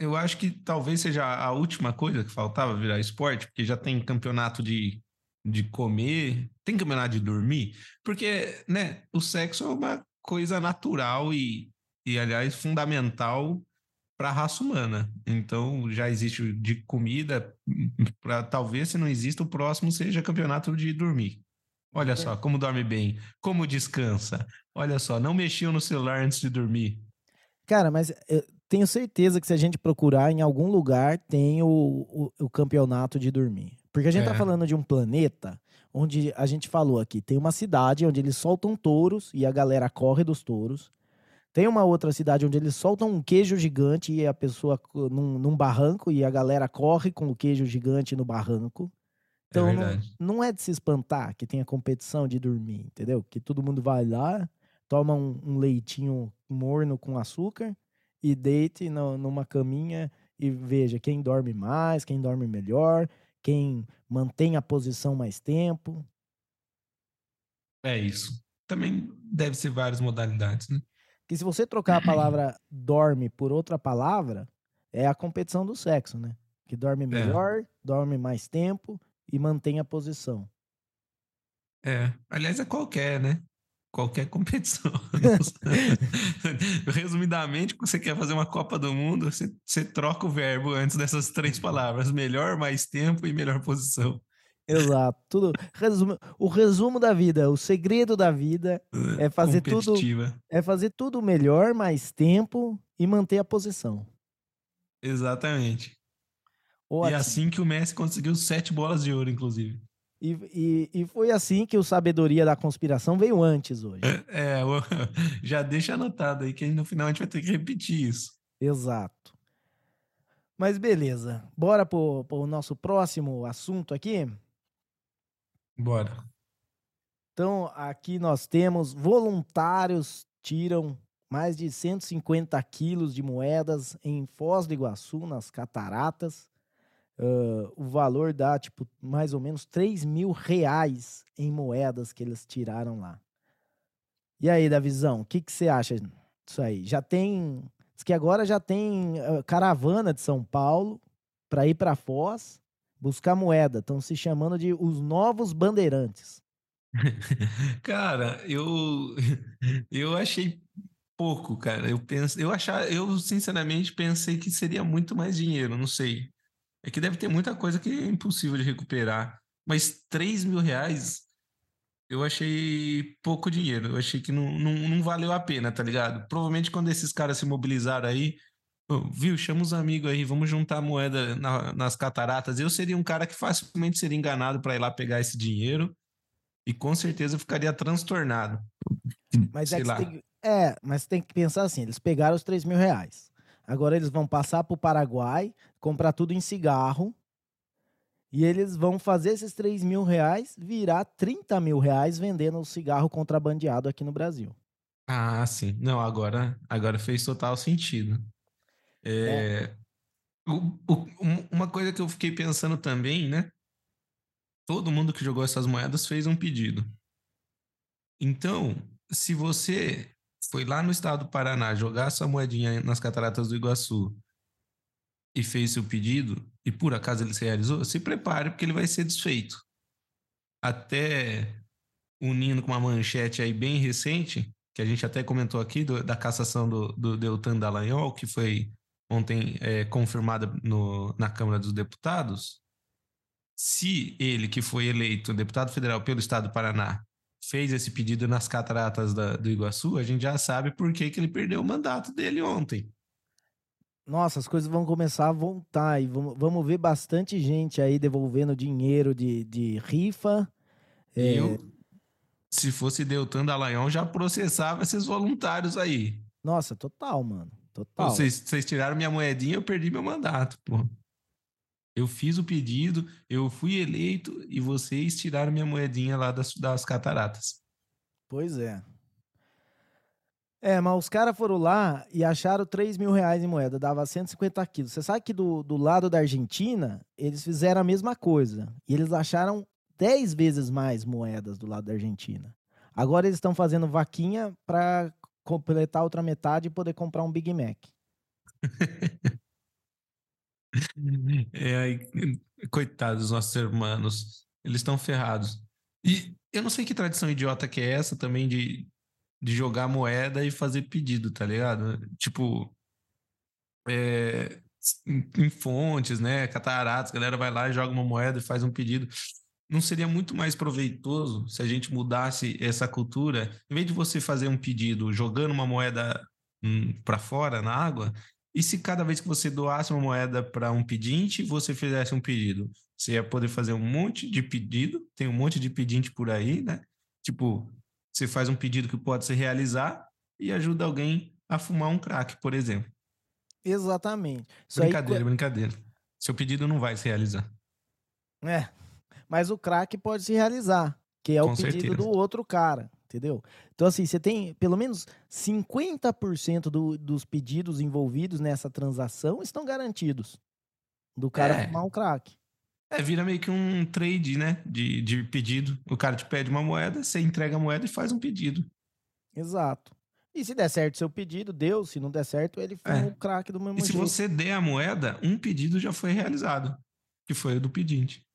eu acho que talvez seja a última coisa que faltava virar esporte, porque já tem campeonato de de comer, tem campeonato de dormir, porque, né, o sexo é uma coisa natural e, e aliás, fundamental para a raça humana. Então, já existe de comida, para talvez se não exista, o próximo seja campeonato de dormir. Olha só, como dorme bem, como descansa. Olha só, não mexiam no celular antes de dormir. Cara, mas eu tenho certeza que se a gente procurar em algum lugar, tem o, o, o campeonato de dormir. Porque a gente tá é. tá falando de um planeta onde a gente falou aqui, tem uma cidade onde eles soltam touros e a galera corre dos touros. Tem uma outra cidade onde eles soltam um queijo gigante e a pessoa num, num barranco e a galera corre com o queijo gigante no barranco. Então é não, não, é de se espantar que tenha competição de dormir, entendeu? Que todo mundo vai lá, toma um, um leitinho morno com açúcar e deite no, numa caminha e veja quem dorme mais, quem dorme melhor, quem mantém a posição mais tempo. É isso. Também deve ser várias modalidades, né? Que se você trocar a [clears throat] palavra dorme por outra palavra, é a competição do sexo, né? Que dorme é. melhor, é. dorme mais tempo e mantém a posição. É, aliás, é qualquer, né? Qualquer competição. [laughs] Resumidamente, você quer fazer uma Copa do Mundo, você, você troca o verbo antes dessas três palavras: melhor, mais tempo e melhor posição. Exato. Tudo, resumo, o resumo da vida, o segredo da vida é fazer tudo é fazer tudo melhor, mais tempo e manter a posição. Exatamente. Ótimo. E assim que o Messi conseguiu sete bolas de ouro, inclusive. E, e, e, foi assim que o Sabedoria da Conspiração veio antes hoje. [laughs] É, [laughs] já deixa anotado aí que no final a gente vai ter que repetir isso. Exato. Mas beleza. Bora pro, pro nosso próximo assunto aqui? Bora. Então, aqui nós temos voluntários tiram mais de 150 quilos de moedas em Foz do Iguaçu, nas cataratas. Uh, o valor dá, tipo, mais ou menos 3 mil reais em moedas que eles tiraram lá. E aí, Davizão, o que, que você acha disso aí? Já tem. Diz que agora já tem uh, caravana de São Paulo para ir para Foz buscar moeda. Estão se chamando de os novos bandeirantes. [laughs] cara, eu [laughs] eu achei pouco, cara. Eu penso, eu achar, eu sinceramente pensei que seria muito mais dinheiro, não sei. É que deve ter muita coisa que é impossível de recuperar. Mas 3 mil reais eu achei pouco dinheiro. Eu achei que não, não, não valeu a pena, tá ligado? Provavelmente quando esses caras se mobilizaram aí, viu, chama os amigos aí, vamos juntar moeda na, nas cataratas. Eu seria um cara que facilmente seria enganado para ir lá pegar esse dinheiro e com certeza ficaria transtornado. Mas é, tem, é, mas tem que pensar assim: eles pegaram os 3 mil reais. Agora eles vão passar para o Paraguai, comprar tudo em cigarro. E eles vão fazer esses 3 mil reais virar 30 mil reais vendendo o cigarro contrabandeado aqui no Brasil. Ah, sim. Não, agora, agora fez total sentido. É, é. O, o, uma coisa que eu fiquei pensando também, né? Todo mundo que jogou essas moedas fez um pedido. Então, se você foi lá no estado do Paraná jogar sua moedinha nas cataratas do Iguaçu e fez seu pedido, e por acaso ele se realizou, se prepare porque ele vai ser desfeito. Até unindo com uma manchete aí bem recente, que a gente até comentou aqui, do, da cassação do, do Deltan Dallagnol, que foi ontem é, confirmada no, na Câmara dos Deputados, se ele, que foi eleito deputado federal pelo Estado do Paraná, fez esse pedido nas cataratas da, do Iguaçu, a gente já sabe por que, que ele perdeu o mandato dele ontem. Nossa, as coisas vão começar a voltar e vamos, vamos ver bastante gente aí devolvendo dinheiro de, de rifa. Eu, é... se fosse Deltan Dallagnol, já processava esses voluntários aí. Nossa, total, mano. Total. Vocês, vocês tiraram minha moedinha, eu perdi meu mandato, pô. Eu fiz o pedido, eu fui eleito e vocês tiraram minha moedinha lá das, das cataratas. Pois é. É, mas os caras foram lá e acharam 3 mil reais em moeda, dava 150 quilos. Você sabe que do, do lado da Argentina, eles fizeram a mesma coisa. E eles acharam 10 vezes mais moedas do lado da Argentina. Agora eles estão fazendo vaquinha para completar a outra metade e poder comprar um Big Mac. [laughs] é, coitados dos nossos irmãos, eles estão ferrados. E eu não sei que tradição idiota que é essa também de, de jogar moeda e fazer pedido, tá ligado? Tipo, é, em fontes, né? Cataratas, a galera vai lá e joga uma moeda e faz um pedido não seria muito mais proveitoso se a gente mudasse essa cultura? Em vez de você fazer um pedido jogando uma moeda hum, para fora na água, e se cada vez que você doasse uma moeda para um pedinte, você fizesse um pedido? Você ia poder fazer um monte de pedido, tem um monte de pedinte por aí, né? Tipo, você faz um pedido que pode se realizar e ajuda alguém a fumar um crack, por exemplo. Exatamente. Isso brincadeira, aí... brincadeira. Seu pedido não vai se realizar. É, mas o crack pode se realizar, que é Com o pedido certeza. do outro cara, entendeu? Então, assim, você tem pelo menos 50% do, dos pedidos envolvidos nessa transação estão garantidos do cara é. fumar um crack. É, vira meio que um trade, né? De, de pedido. O cara te pede uma moeda, você entrega a moeda e faz um pedido. Exato. E se der certo seu pedido, deu. Se não der certo, ele faz é. o crack do mesmo e jeito. E se você der a moeda, um pedido já foi realizado, que foi o do pedinte.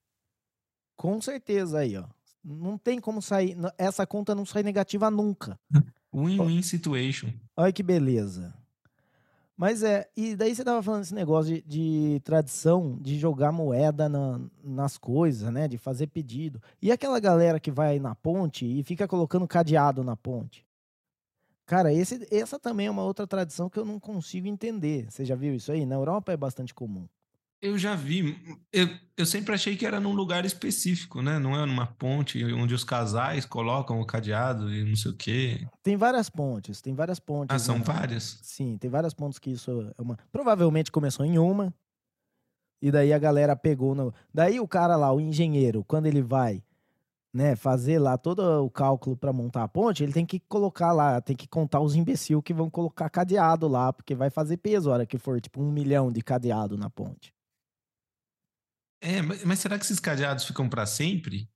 Com certeza aí, ó. Não tem como sair. Essa conta não sai negativa nunca. Win-win situation. Olha que beleza. Mas é, e daí você tava falando esse negócio de, de tradição de jogar moeda na, nas coisas, né? De fazer pedido. E aquela galera que vai na ponte e fica colocando cadeado na ponte? Cara, esse, essa também é uma outra tradição que eu não consigo entender. Você já viu isso aí? Na Europa é bastante comum. Eu já vi. Eu, eu sempre achei que era num lugar específico, né? Não é numa ponte onde os casais colocam o cadeado e não sei o quê. Tem várias pontes, tem várias pontes. Ah, são né? várias? Sim, tem várias pontes que isso é uma. Provavelmente começou em uma. E daí a galera pegou. No... Daí o cara lá, o engenheiro, quando ele vai né, fazer lá todo o cálculo para montar a ponte, ele tem que colocar lá, tem que contar os imbecil que vão colocar cadeado lá, porque vai fazer peso a hora que for tipo um milhão de cadeado na ponte. É, mas será que esses cadeados ficam para sempre?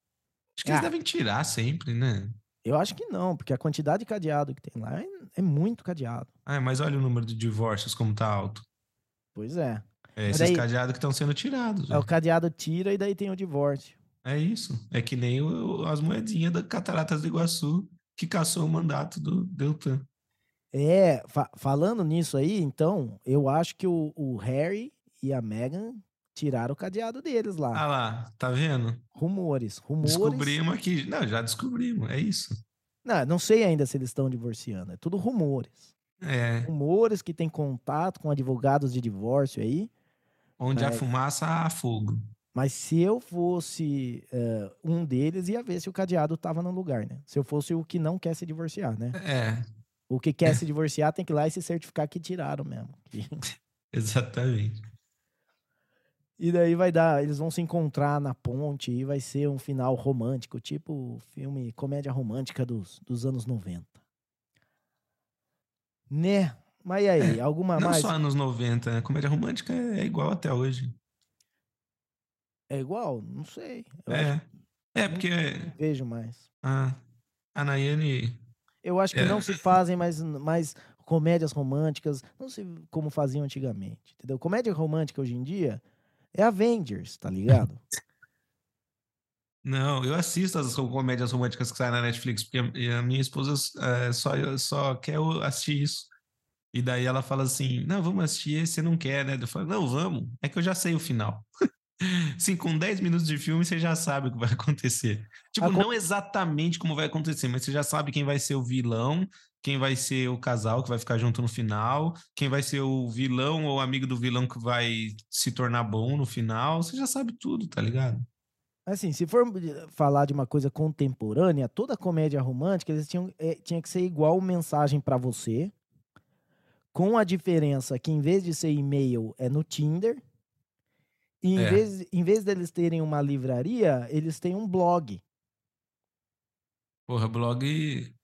Acho que ah. eles devem tirar sempre, né? Eu acho que não, porque a quantidade de cadeado que tem lá é, é muito cadeado. Ah, mas olha o número de divórcios como tá alto. Pois é. É esses daí, cadeados que estão sendo tirados. É, o cadeado tira e daí tem o divórcio. É isso. É que nem o, as moedinhas da Cataratas do Iguaçu que caçou o mandato do Deltan. É, fa falando nisso aí, então, eu acho que o, o Harry e a Meghan tiraram o cadeado deles lá. Ah lá, tá vendo? Rumores, rumores. Descobrimos aqui. Não, já descobrimos, é isso. Não, não sei ainda se eles estão divorciando. É tudo rumores. É. Rumores que tem contato com advogados de divórcio aí. Onde há É. fumaça, há fogo. Mas se eu fosse eh, um deles, ia ver se o cadeado tava no lugar, né? Se eu fosse o que não quer se divorciar, né? É, O que quer [laughs] se divorciar tem que ir lá e se certificar que tiraram mesmo. Que- exatamente. E daí vai dar, eles vão se encontrar na ponte e vai ser um final romântico, tipo filme comédia romântica dos, dos anos 90. Né? Mas e aí, alguma Não mais? só anos 90, né? Comédia romântica é igual até hoje. É igual? Não sei. Eu acho É. É, porque que não vejo mais. a, a Nayane. Eu acho que É. não se fazem mais, mais comédias românticas, não sei como faziam antigamente, entendeu? Comédia romântica hoje em dia é Avengers, tá ligado? Não, eu assisto as comédias românticas que saem na Netflix, porque a minha esposa é, só, só quer assistir isso. E daí ela fala assim: Não, vamos assistir esse, você não quer, né? Eu falo: Não, vamos, é que eu já sei o final. [laughs] Sim, com 10 minutos de filme você já sabe o que vai [laughs] acontecer. Tipo, A co- não exatamente como vai acontecer, mas você já sabe quem vai ser o vilão, quem vai ser o casal que vai ficar junto no final, quem vai ser o vilão ou amigo do vilão que vai se tornar bom no final. Você já sabe tudo, tá ligado? Assim, se for falar de uma coisa contemporânea, toda comédia romântica eles tinham, eh, tinha que ser igual mensagem pra você, com a diferença que em vez de ser e-mail é no Tinder, e em, É. vez, em vez deles terem uma livraria, eles têm um blog. Porra, blog.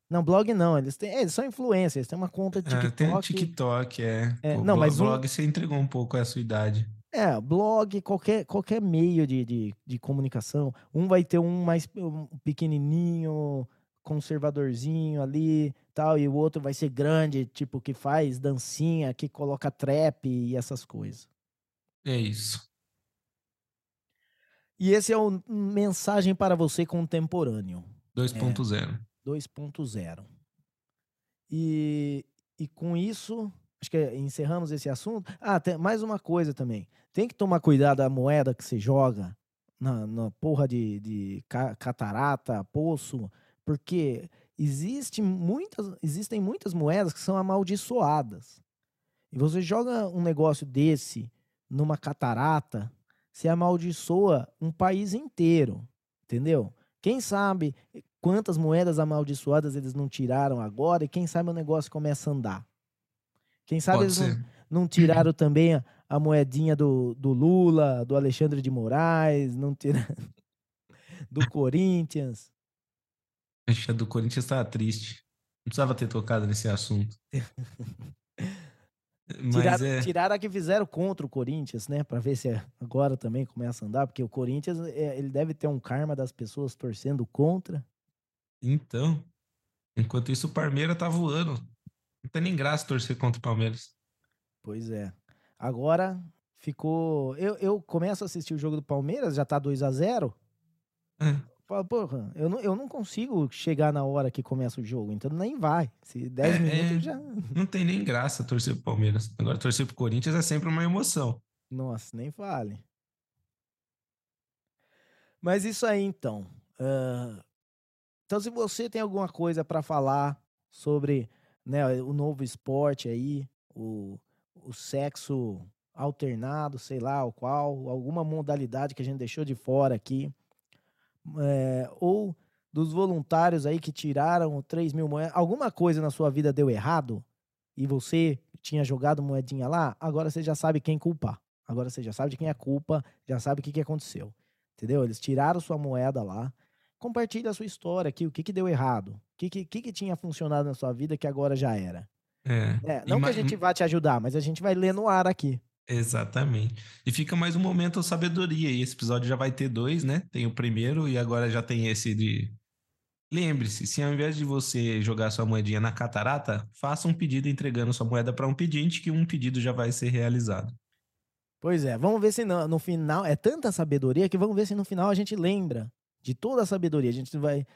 Não, blog não, eles têm, é, eles são influencers, eles têm uma conta É, TikTok. tem um TikTok, é. É, Pô, não, blo- mas um- blog você entregou um pouco a sua idade. É, blog, qualquer, qualquer meio de, de, de comunicação. Um vai ter um mais um pequenininho, conservadorzinho ali, tal, e o outro vai ser grande, tipo, que faz dancinha, que coloca trap e essas coisas. É isso. E esse é o Mensagem para Você Contemporâneo 2.0. 2.0. E, e com isso, acho que encerramos esse assunto. Ah, tem mais uma coisa também. Tem que tomar cuidado da moeda que você joga na, na porra de, de ca- catarata, poço, porque existe muitas, existem muitas moedas que são amaldiçoadas. E você joga um negócio desse numa catarata, você amaldiçoa um país inteiro, entendeu? Quem sabe quantas moedas amaldiçoadas eles não tiraram agora e quem sabe o negócio começa a andar. Quem sabe Pode eles não, não tiraram também a, a moedinha do, do Lula, do Alexandre de Moraes, não tiraram [laughs] do Corinthians. A do Corinthians tava triste. Não precisava ter tocado nesse assunto. [laughs] Mas Tiraram, é. tiraram a que fizeram contra o Corinthians, né? Pra ver se agora também começa a andar, porque o Corinthians é, ele deve ter um karma das pessoas torcendo contra. Então. Enquanto isso, o Palmeiras tá voando. Não tem nem graça torcer contra o Palmeiras. Pois é. Agora ficou. Eu, eu começo a assistir o jogo do Palmeiras, já tá 2 a 0 É. Porra, eu não, eu não consigo chegar na hora que começa o jogo, então nem vai. Se 10 É, minutos é. já. [laughs] Não tem nem graça torcer pro Palmeiras. Agora, torcer pro Corinthians é sempre uma emoção. Nossa, nem fale. Mas isso aí então. Ah, então, se você tem alguma coisa para falar sobre né, o novo esporte aí, o, o sexo alternado, sei lá, o qual, alguma modalidade que a gente deixou de fora aqui, é, ou dos voluntários aí que tiraram 3 mil moedas, alguma coisa na sua vida deu errado e você tinha jogado moedinha lá, agora você já sabe quem culpar. Agora você já sabe de quem é a culpa, já sabe o que, que aconteceu. Entendeu? Eles tiraram sua moeda lá. Compartilha a sua história aqui, o que, que deu errado. O que, que, que, que tinha funcionado na sua vida que agora já era. É. É, não que a gente vá te ajudar, mas a gente vai ler no ar aqui. Exatamente. E fica mais um momento sabedoria. E esse episódio já vai ter dois, né? Tem o primeiro e agora já tem esse de. Lembre-se, se ao invés de você jogar sua moedinha na catarata, faça um pedido entregando sua moeda para um pedinte, que um pedido já vai ser realizado. Pois é, vamos ver se no, no final. É tanta sabedoria que vamos ver se no final a gente lembra de toda a sabedoria. A gente vai,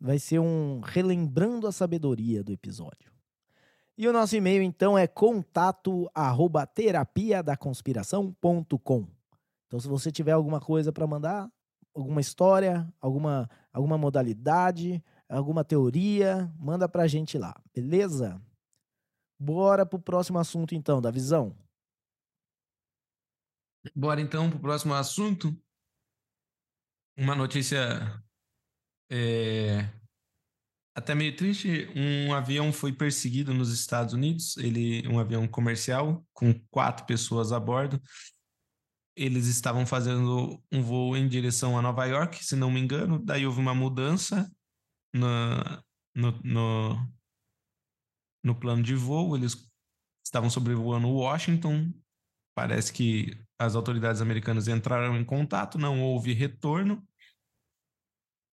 vai ser um relembrando a sabedoria do episódio. E o nosso e-mail então é contato arroba. Então, se você tiver alguma coisa para mandar, alguma história, alguma, alguma modalidade, alguma teoria, manda pra gente lá, beleza? Bora pro próximo assunto então, da visão. Bora então pro próximo assunto. Uma notícia é, até meio triste. Um avião foi perseguido nos Estados Unidos. Ele, um avião comercial com quatro pessoas a bordo. Eles estavam fazendo um voo em direção a Nova York, se não me engano. Daí houve uma mudança na, no, no, no plano de voo. Eles estavam sobrevoando Washington. Parece que as autoridades americanas entraram em contato, não houve retorno.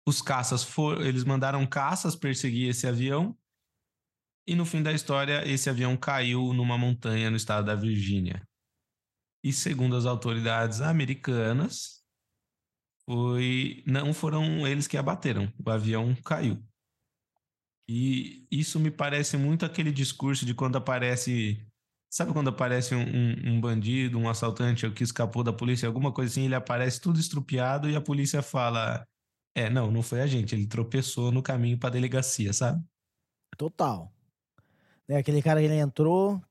Os caças foram, eles mandaram caças perseguir esse avião. E no fim da história, esse avião caiu numa montanha no estado da Virgínia. E segundo as autoridades americanas, foi não foram eles que abateram, o avião caiu. E isso me parece muito aquele discurso de quando aparece Sabe quando aparece um, um, um, bandido, um assaltante que escapou da polícia, alguma coisa assim, ele aparece tudo estrupiado e a polícia fala: É, não, não foi a gente, ele tropeçou no caminho para a delegacia, sabe? Total. Né, aquele cara ele entrou,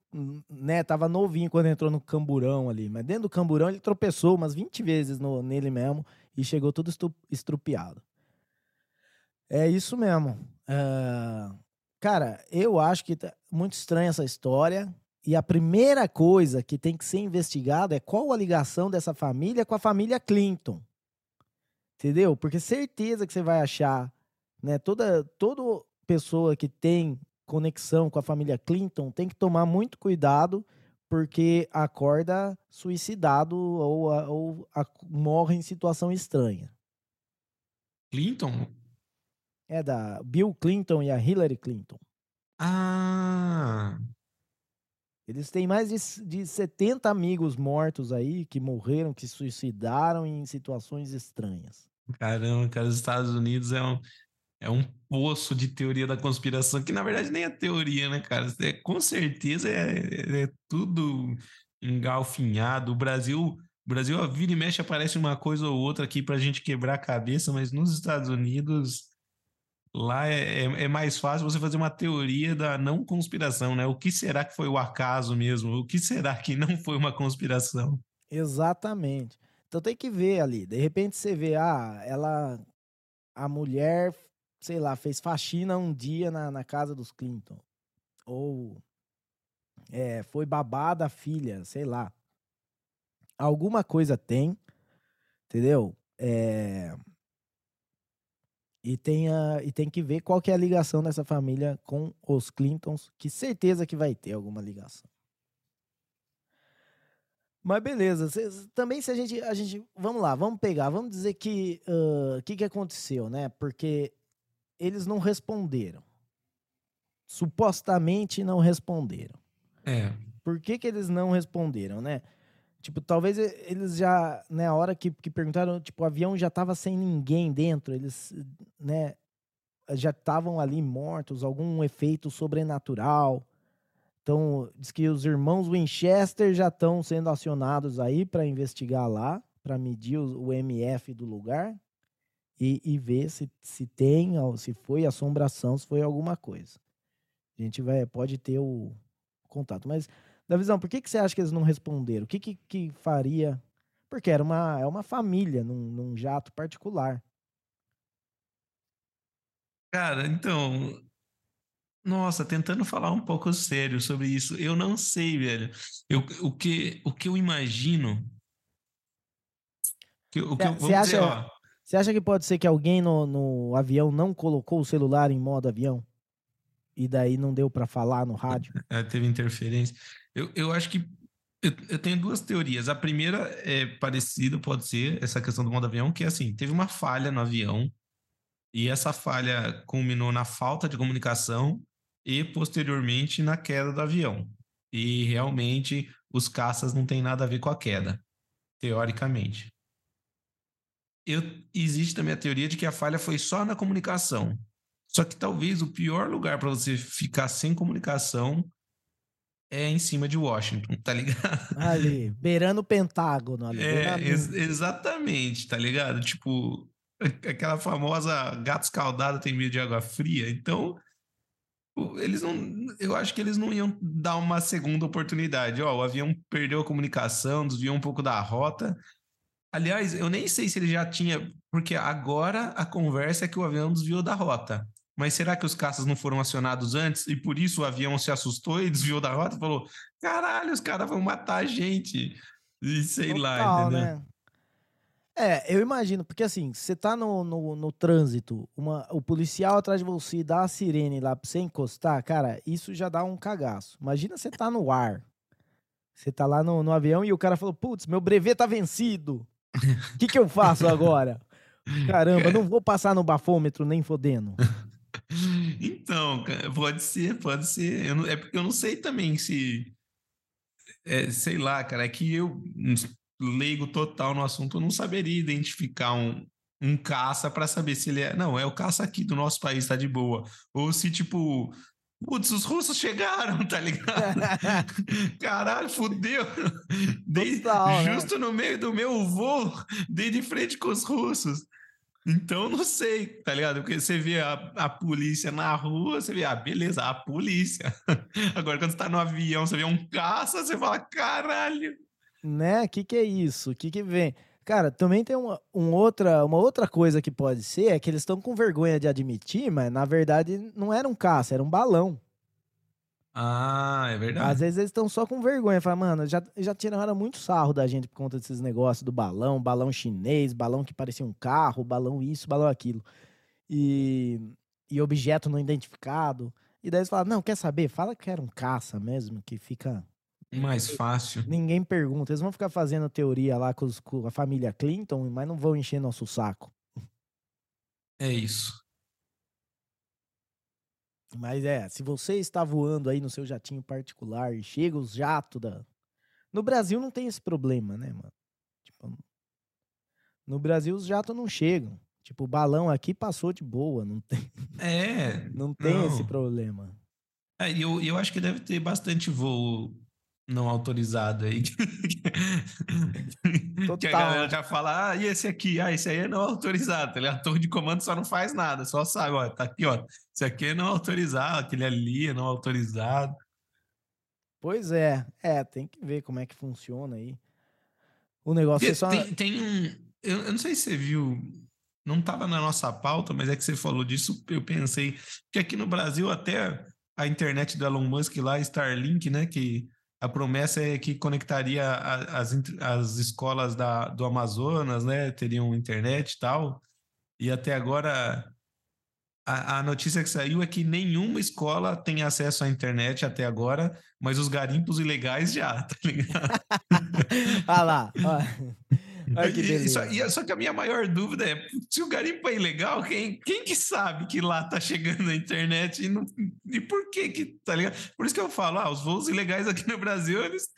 né, tava novinho quando entrou no camburão ali, mas dentro do camburão ele tropeçou umas 20 vezes no, nele mesmo e chegou tudo estrupiado. É isso mesmo. Uh, cara, eu acho que tá muito estranha essa história. E a primeira coisa que tem que ser investigada é qual a ligação dessa família com a família Clinton. Entendeu? Porque certeza que você vai achar, né? Toda, toda pessoa que tem conexão com a família Clinton tem que tomar muito cuidado porque acorda suicidado ou, ou a, morre em situação estranha. Clinton? É da Bill Clinton e a Hillary Clinton. Ah, eles têm mais de, de 70 amigos mortos aí que morreram, que suicidaram em situações estranhas. Caramba, cara, os Estados Unidos é um, é um poço de teoria da conspiração, que na verdade nem é teoria, né, cara? É, com certeza é, é tudo engalfinhado. O Brasil, o Brasil, a vira e mexe aparece uma coisa ou outra aqui pra gente quebrar a cabeça, mas nos Estados Unidos Lá é, é, é, mais fácil você fazer uma teoria da não conspiração, né? O que será que foi o acaso mesmo? O que será que não foi uma conspiração? Exatamente. Então tem que ver ali. De repente você vê, ah, ela. A mulher, sei lá, fez faxina um dia na, na casa dos Clinton. Ou. É, foi babada a filha, sei lá. Alguma coisa tem, entendeu? É, e tem, a, e tem que ver qual que é a ligação dessa família com os Clintons, que certeza que vai ter alguma ligação. Mas beleza, também se a gente, a gente, vamos lá, vamos pegar, vamos dizer que o uh, que, que aconteceu, né? Porque eles não responderam. Supostamente não responderam. É. Por que, que eles não responderam, né? Tipo, talvez eles já, né, a hora que, que perguntaram, tipo, o avião já tava sem ninguém dentro, eles, né, já estavam ali mortos, algum efeito sobrenatural. Então, diz que os irmãos Winchester já estão sendo acionados aí para investigar lá, para medir o, o, MF do lugar e, e ver se, se tem, se foi assombração, se foi alguma coisa. A gente vai, pode ter o contato. Mas da visão, por que, que você acha que eles não responderam? O que, que, que faria? Porque era uma, é uma família num, num jato particular. Cara, então. Nossa, tentando falar um pouco sério sobre isso, eu não sei, velho. Eu, o, que, o que eu imagino. Que, o que eu, você, acha, dizer, você acha que pode ser que alguém no, no avião não colocou o celular em modo avião? E daí não deu para falar no rádio? É, teve interferência. Eu, eu acho que eu, eu, tenho duas teorias. A primeira é parecida, pode ser, essa questão do modo avião, que é assim, teve uma falha no avião, e essa falha culminou na falta de comunicação e, posteriormente, na queda do avião. E realmente os caças não têm nada a ver com a queda, teoricamente. Eu, existe também a teoria de que a falha foi só na comunicação. Só que talvez o pior lugar para você ficar sem comunicação é em cima de Washington, tá ligado? [laughs] Ali, beirando o Pentágono. Ali, é, ex exatamente, tá ligado? Tipo, aquela famosa gato escaldado tem medo de água fria. Então, eles não. Eu acho que eles não iam dar uma segunda oportunidade. Ó, o avião perdeu a comunicação, desviou um pouco da rota. Aliás, eu nem sei se ele já tinha, porque agora a conversa é que o avião desviou da rota. Mas será que os caças não foram acionados antes e por isso o avião se assustou e desviou da rota e falou: caralho, os caras vão matar a gente? E sei Total, lá, entendeu? Né? É, eu imagino, porque assim, você tá no, no, no, trânsito, uma, o policial atrás de você dá a sirene lá pra você encostar, cara, isso já dá um cagaço. Imagina você tá no ar, você tá lá no, no avião e o cara falou, putz, meu brevet tá vencido. O que que eu faço agora? [laughs] Caramba, não vou passar no bafômetro nem fodendo. Então, pode ser, pode ser. Eu não, é porque eu não sei também se... É, sei lá, cara, é que eu leigo total no assunto, eu não saberia identificar um, um caça para saber se ele é. Não, é o caça aqui do nosso país, tá de boa. Ou se, tipo, Putz, os russos chegaram, [laughs] tá ligado? [laughs] Caralho, fudeu. Dei, Total, né? justo né? no meio do meu voo, dei de frente com os russos. Então, não sei, tá ligado? Porque você vê a, a polícia na rua, você vê, ah, beleza, a polícia. [laughs] Agora, quando você tá no avião, você vê um caça, você fala, caralho né? O que, que é isso? O que, que vem? Cara, também tem uma, um outra, uma outra coisa que pode ser, é que eles estão com vergonha de admitir, mas na verdade não era um caça, era um balão. Ah, é verdade. Às vezes eles estão só com vergonha. Fala, mano, já, já tiraram muito sarro da gente por conta desses negócios do balão, balão chinês, balão que parecia um carro, balão isso, balão aquilo. E, e objeto não identificado. E daí eles falam, não, quer saber? Fala que era um caça mesmo, que fica mais fácil. Ninguém pergunta. Eles vão ficar fazendo teoria lá com, os, com a família Clinton, mas não vão encher nosso saco. É isso. Mas é, se você está voando aí no seu jatinho particular e chega os jatos da. No Brasil não tem esse problema, né, mano? Tipo, no Brasil os jatos não chegam. Tipo, o balão aqui passou de boa, não tem. É. [laughs] não tem não. esse problema. É, eu, eu acho que deve ter bastante voo não autorizado aí. [laughs] Total. que a galera já fala, ah, e esse aqui? Ah, esse aí é não autorizado. Tá a torre de comando só não faz nada, só sabe, ó, tá aqui, ó. Esse aqui é não autorizado, aquele ali é não autorizado. Pois é, é, tem que ver como é que funciona aí. O negócio é só. Tem, tem um. Eu, eu, não sei se você viu, não estava na nossa pauta, mas é que você falou disso, eu pensei que aqui no Brasil até a internet do Elon Musk lá, Starlink, né, que a promessa é que conectaria as, as escolas da, do Amazonas, né? Teriam internet e tal. E até agora, a, a, notícia que saiu é que nenhuma escola tem acesso à internet até agora, mas os garimpos ilegais já, [laughs] tá ligado? [laughs] ah lá, Olha que beleza. E, só, só, que a minha maior dúvida é: se o garimpo é ilegal, quem, quem que sabe que lá tá chegando a internet e, não, e por que que, tá ligado? Por isso que eu falo, ah, os voos ilegais aqui no Brasil, eles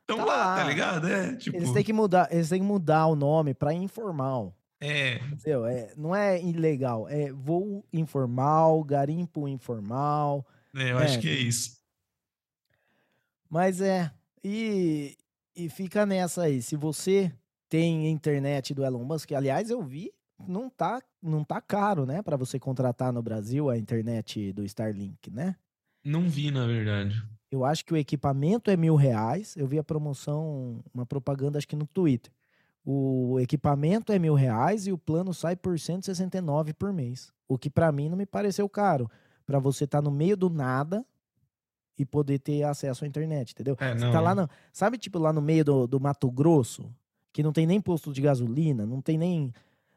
estão tá lá, lá, tá ligado? É, tipo... Eles têm que mudar, eles têm que mudar o nome para informal. É. Entendeu? É, não é ilegal, é voo informal, garimpo informal. É, eu é. acho que é isso. Mas é, e, e fica nessa aí. Se você tem internet do Elon Musk. Aliás, eu vi, não tá, não tá caro, né, para você contratar no Brasil a internet do Starlink, né? Não vi, na verdade. Eu acho que o equipamento é mil reais. Eu vi a promoção, uma propaganda, acho que no Twitter. O equipamento é mil reais e o plano sai por 169 por mês. O que para mim não me pareceu caro. Para você estar tá no meio do nada e poder ter acesso à internet, entendeu? É, você tá lá no, sabe, tipo, lá no meio do, do Mato Grosso, que não tem nem posto de gasolina, não tem nem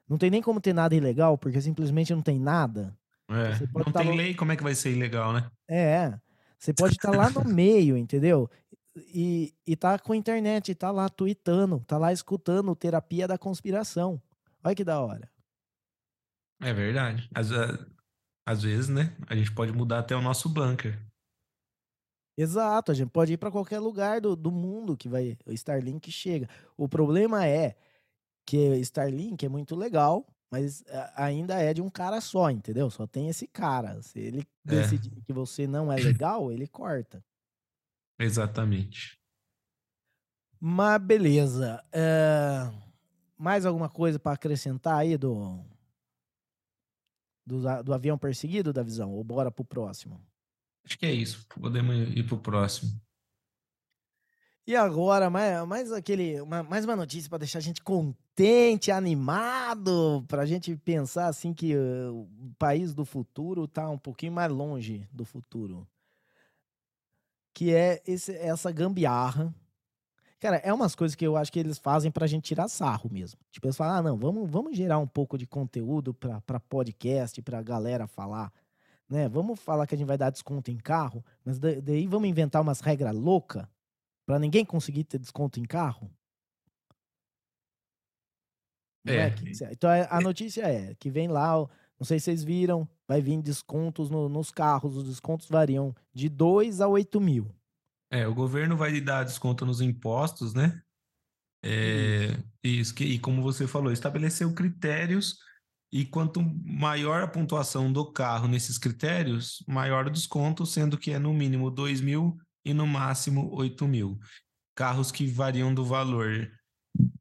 não tem nem como ter nada ilegal, porque simplesmente não tem nada. É, não tá tem lei, como é que vai ser ilegal, né? É, você pode estar tá lá no meio, entendeu? E, e tá com a internet, tá lá tweetando, tá lá escutando terapia da conspiração. Olha que da hora. É verdade. Às, às vezes, né? A gente pode mudar até o nosso bunker. Exato, a gente pode ir para qualquer lugar do, do mundo que vai o Starlink chega. O problema é que Starlink é muito legal, mas ainda é de um cara só, entendeu? Só tem esse cara. Se ele é. decidir que você não é legal, ele corta. Exatamente. Mas beleza. É... Mais alguma coisa para acrescentar aí do... do, do avião perseguido da visão? Ou bora pro próximo? Acho que é isso. Podemos ir pro próximo. E agora, mais, mais aquele, mais uma notícia para deixar a gente contente, animado, para a gente pensar assim que uh, o país do futuro está um pouquinho mais longe do futuro. Que é esse, essa gambiarra. Cara, é umas coisas que eu acho que eles fazem para a gente tirar sarro mesmo. Tipo, eles falam, ah, não, vamos, vamos gerar um pouco de conteúdo para podcast, para a galera falar. Né? Vamos falar que a gente vai dar desconto em carro, mas daí vamos inventar umas regras loucas para ninguém conseguir ter desconto em carro? É. é que, então a notícia é que vem lá, não sei se vocês viram, vai vir descontos no, nos carros, os descontos variam de 2 a 8 mil. É, o governo vai dar desconto nos impostos, né? É, isso, que, e como você falou, estabeleceu critérios e quanto maior a pontuação do carro nesses critérios, maior o desconto, sendo que é no mínimo 2 mil e no máximo 8 mil. Carros que variam do valor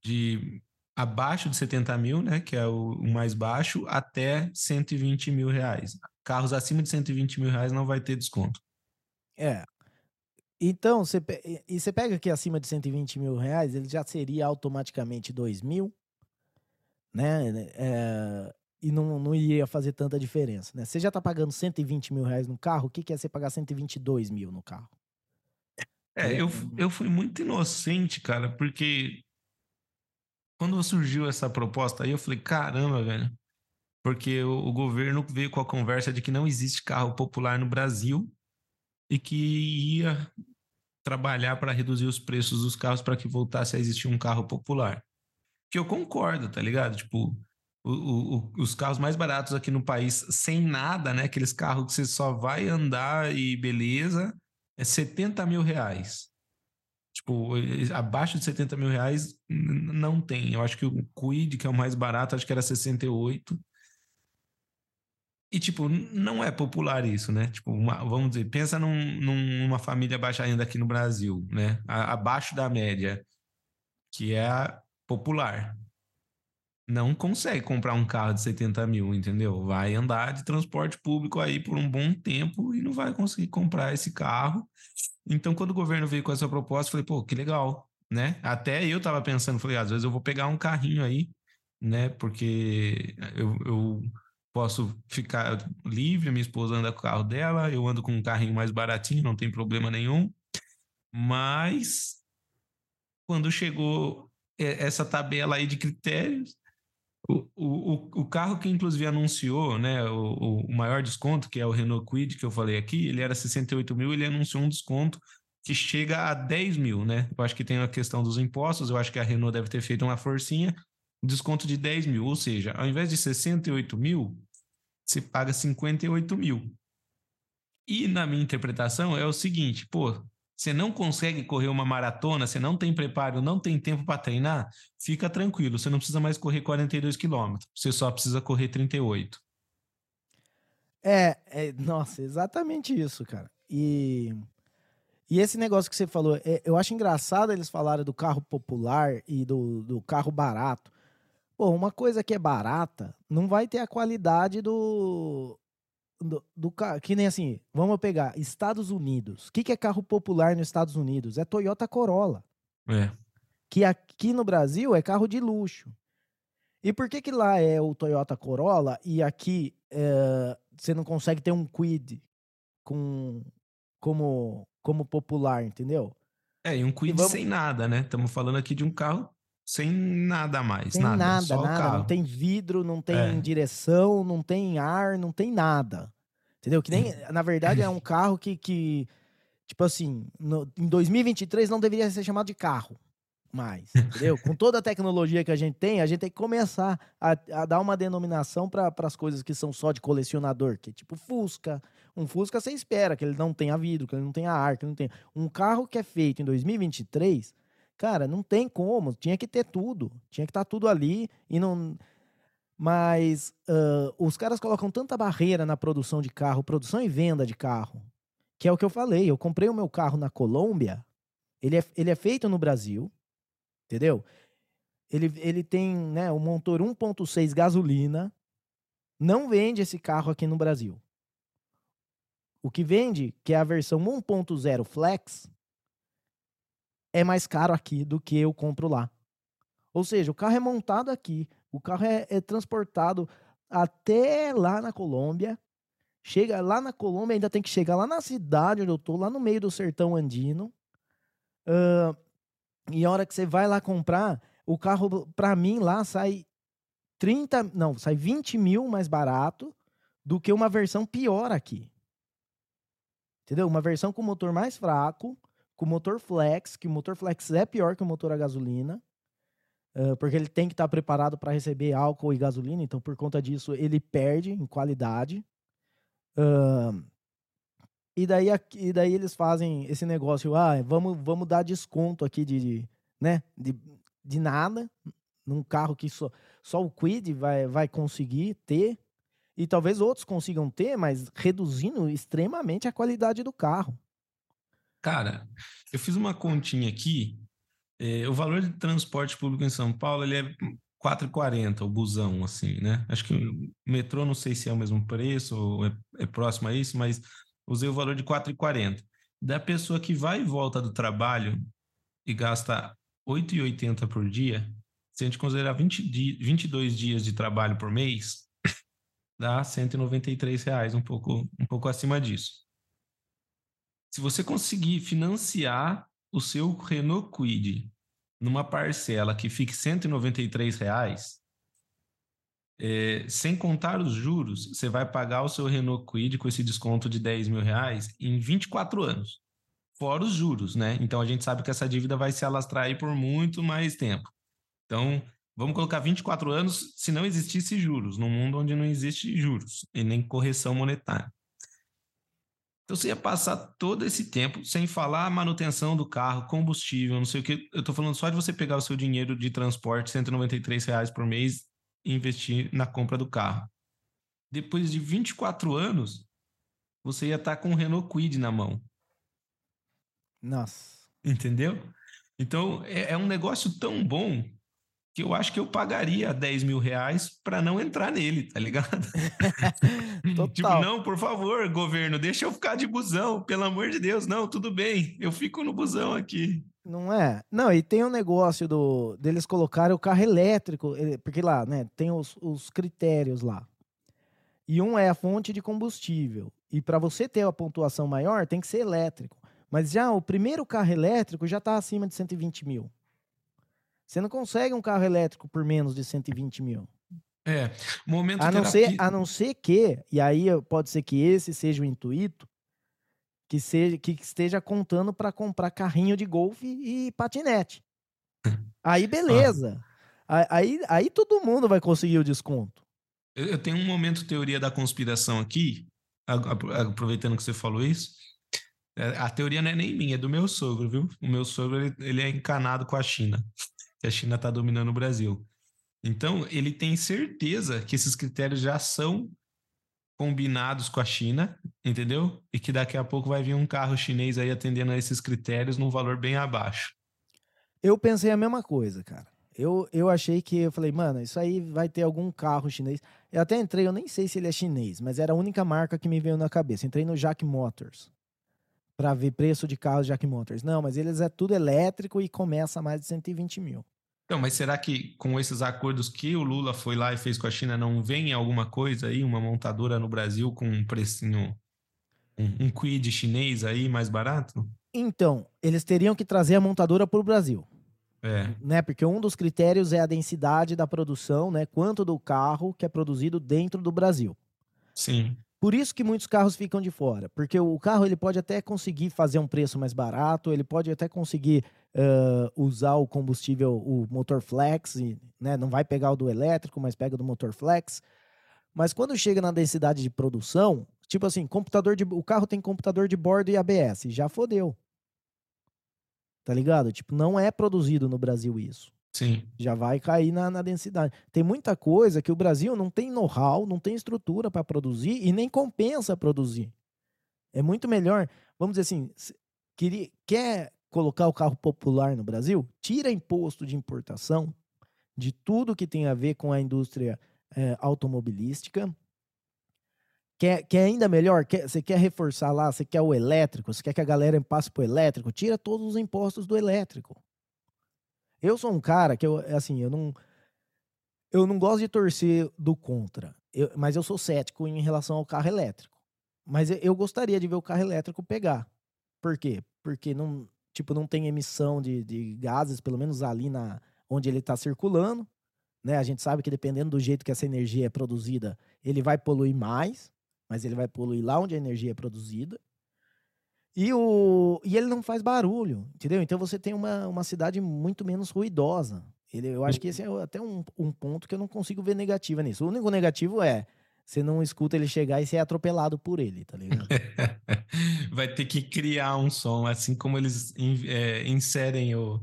de abaixo de 70 mil, né, que é o, mais baixo, até 120 mil reais. Carros acima de 120 mil reais não vai ter desconto. É. Então, você, e você pega que acima de 120 mil reais, ele já seria automaticamente 2 mil, né? É, e não, não iria fazer tanta diferença, né? Você já está pagando 120 mil reais no carro, o que, que é você pagar 122 mil no carro? É, eu, eu fui muito inocente, cara, porque quando surgiu essa proposta aí, eu falei, caramba, velho. Porque o, o governo veio com a conversa de que não existe carro popular no Brasil e que ia trabalhar para reduzir os preços dos carros para que voltasse a existir um carro popular. Que eu concordo, tá ligado? Tipo, o, o, os carros mais baratos aqui no país, sem nada, né? Aqueles carros que você só vai andar e beleza é 70 mil reais. Tipo, abaixo de 70 mil reais não tem. Eu acho que o Quid, que é o mais barato, acho que era 68. E, tipo, não é popular isso, né? Tipo, uma, vamos dizer, pensa num, numa família baixa renda aqui no Brasil, né? A, abaixo da média, que é a popular. Não consegue comprar um carro de 70 mil, entendeu? Vai andar de transporte público aí por um bom tempo e não vai conseguir comprar esse carro. Então, quando o governo veio com essa proposta, falei, pô, que legal, né? Até eu tava pensando, falei, às vezes eu vou pegar um carrinho aí, né? Porque eu, eu posso ficar livre, minha esposa anda com o carro dela, eu ando com um carrinho mais baratinho, não tem problema nenhum. Mas quando chegou essa tabela aí de critérios, o, o, o carro que inclusive anunciou né, o, o maior desconto, que é o Renault Kwid, que eu falei aqui, ele era 68 mil, ele anunciou um desconto que chega a 10 mil, né? Eu acho que tem a questão dos impostos, eu acho que a Renault deve ter feito uma forcinha, desconto de 10 mil, ou seja, ao invés de 68 mil, você paga 58 mil. E na minha interpretação é o seguinte, pô, você não consegue correr uma maratona, você não tem preparo, não tem tempo para treinar, fica tranquilo, você não precisa mais correr 42 quilômetros, você só precisa correr 38. É, é, nossa, exatamente isso, cara. E, e esse negócio que você falou, é, eu acho engraçado eles falarem do carro popular e do, do carro barato. Pô, uma coisa que é barata não vai ter a qualidade do, do, do que nem assim, vamos pegar Estados Unidos. O que, que é carro popular nos Estados Unidos? É Toyota Corolla. É. Que aqui no Brasil é carro de luxo. E por que que lá é o Toyota Corolla e aqui é, você não consegue ter um Quid com, como, como popular, entendeu? É, e um Quid vamos... sem nada, né? Estamos falando aqui de um carro sem nada mais. Sem nada, nada, nada. Não tem vidro, não tem é. direção, não tem ar, não tem nada. Entendeu? Que nem, na verdade, é um [laughs] carro que, que tipo assim, no, em 2023 não deveria ser chamado de carro mais, entendeu? Com [laughs] toda a tecnologia que a gente tem, a gente tem que começar a, a dar uma denominação para as coisas que são só de colecionador, que é tipo Fusca. Um Fusca você espera que ele não tenha vidro, que ele não tenha ar, que ele não tenha. Um carro que é feito em 2023 Cara, não tem como, tinha que ter tudo, tinha que estar tá tudo ali e não. Mas uh, os caras colocam tanta barreira na produção de carro, produção e venda de carro, Que é o que eu falei. Eu comprei o meu carro na Colômbia. Ele é, ele é feito no Brasil. Entendeu? Ele, ele tem né, o motor 1.6 gasolina. Não vende esse carro aqui no Brasil. O que vende, que é a versão 1.0 Flex, é mais caro aqui do que eu compro lá. Ou seja, o carro é montado aqui, o carro é, é transportado até lá na Colômbia. Chega lá na Colômbia, ainda tem que chegar lá na cidade onde eu tô, lá no meio do sertão andino. Uh, e a hora que você vai lá comprar, o carro, para mim, lá sai 30, não, sai 20 mil mais barato do que uma versão pior aqui. Entendeu? Uma versão com motor mais fraco, com motor flex, que o motor flex é pior que o motor a gasolina, porque ele tem que estar tá preparado para receber álcool e gasolina, então por conta disso ele perde em qualidade. E, daí, e daí eles fazem esse negócio, ah, vamos, vamos dar desconto aqui de, de né, de, de nada, num carro que só, só o Quid vai, vai conseguir ter, e talvez outros consigam ter, mas reduzindo extremamente a qualidade do carro. Cara, eu fiz uma continha aqui. É, o valor de transporte público em São Paulo ele é 4,40 o busão, assim, né? Acho que o metrô, não sei se é o mesmo preço ou é, é próximo a isso, mas usei o valor de 4,40. Da pessoa que vai e volta do trabalho e gasta 8,80 por dia, se a gente considerar 20 di 22 dias de trabalho por mês, dá 193 reais, um pouco, um pouco acima disso. Se você conseguir financiar o seu Renault Kwid numa parcela que fique 193 reais, é, sem contar os juros, você vai pagar o seu Renault Kwid com esse desconto de 10 mil reais em 24 anos, fora os juros, né? Então a gente sabe que essa dívida vai se alastrar aí por muito mais tempo. Então, Vamos colocar 24 anos se não existisse juros, num mundo onde não existe juros e nem correção monetária. Então você ia passar todo esse tempo sem falar manutenção do carro, combustível, não sei o que. Eu estou falando só de você pegar o seu dinheiro de transporte, 193 reais por mês, e investir na compra do carro. Depois de 24 anos, você ia estar tá com o Renault Kwid na mão. Nossa. Entendeu? Então é, é um negócio tão bom que eu acho que eu pagaria 10 mil reais para não entrar nele, tá ligado? [laughs] [laughs] tipo, não, por favor, governo, deixa eu ficar de busão, pelo amor de Deus. Não, tudo bem, eu fico no busão aqui. Não é? Não, e tem um negócio do deles colocarem o carro elétrico, porque lá, né, tem os, os critérios lá. E um é a fonte de combustível. E para você ter a pontuação maior, tem que ser elétrico. Mas já o primeiro carro elétrico já está acima de 120 mil. Você não consegue um carro elétrico por menos de 120 mil. É, momento a não terapia... ser A não ser que, e aí pode ser que esse seja o intuito, que, seja, que esteja contando para comprar carrinho de golfe e patinete. [laughs] Aí beleza. Ah. Aí, aí todo mundo vai conseguir o desconto. Eu tenho um momento teoria da conspiração aqui, aproveitando que você falou isso. É, a teoria não é nem minha, é do meu sogro, viu? O meu sogro ele, ele é encanado com a China que a China está dominando o Brasil. Então, ele tem certeza que esses critérios já são combinados com a China, entendeu? E que daqui a pouco vai vir um carro chinês aí atendendo a esses critérios num valor bem abaixo. Eu pensei a mesma coisa, cara. Eu, eu achei que, eu falei, mano, isso aí vai ter algum carro chinês. Eu até entrei, eu nem sei se ele é chinês, mas era a única marca que me veio na cabeça. Entrei no Jack Motors para ver preço de carros Jack Motors. Não, mas eles é tudo elétrico e começa a mais de 120 mil. Então, mas será que com esses acordos que o Lula foi lá e fez com a China, não vem alguma coisa aí, uma montadora no Brasil com um precinho, um, um quid chinês aí mais barato? Então, eles teriam que trazer a montadora para o Brasil. É. Né? Porque um dos critérios é a densidade da produção, né? Quanto do carro que é produzido dentro do Brasil. Sim. Por isso que muitos carros ficam de fora, porque o carro ele pode até conseguir fazer um preço mais barato, ele pode até conseguir uh, usar o combustível, o motor flex, né, não vai pegar o do elétrico, mas pega do motor flex. Mas quando chega na densidade de produção, tipo assim, computador de, o carro tem computador de bordo e ABS, já fodeu. Tá ligado? Tipo, não é produzido no Brasil isso. Sim. Já vai cair na, na densidade. Tem muita coisa que o Brasil não tem know-how, não tem estrutura para produzir e nem compensa produzir. É muito melhor vamos dizer assim, queria, quer colocar o carro popular no Brasil? Tira imposto de importação de tudo que tem a ver com a indústria é, automobilística. Quer, quer ainda melhor? Quer, você quer reforçar lá? Você quer o elétrico? Você quer que a galera passe para o elétrico? Tira todos os impostos do elétrico. Eu sou um cara que eu, assim, eu não, eu não gosto de torcer do contra, eu, mas eu sou cético em relação ao carro elétrico. Mas eu, eu gostaria de ver o carro elétrico pegar. Por quê? Porque não, tipo, não tem emissão de, de gases, pelo menos ali na onde ele está circulando. Né? A gente sabe que dependendo do jeito que essa energia é produzida, ele vai poluir mais, mas ele vai poluir lá onde a energia é produzida. E, o, e ele não faz barulho, entendeu? Então você tem uma, uma cidade muito menos ruidosa. Ele, eu acho que esse é até um, um ponto que eu não consigo ver negativa nisso. O único negativo é você não escuta ele chegar e ser atropelado por ele, tá ligado? [laughs] Vai ter que criar um som, assim como eles é, inserem o.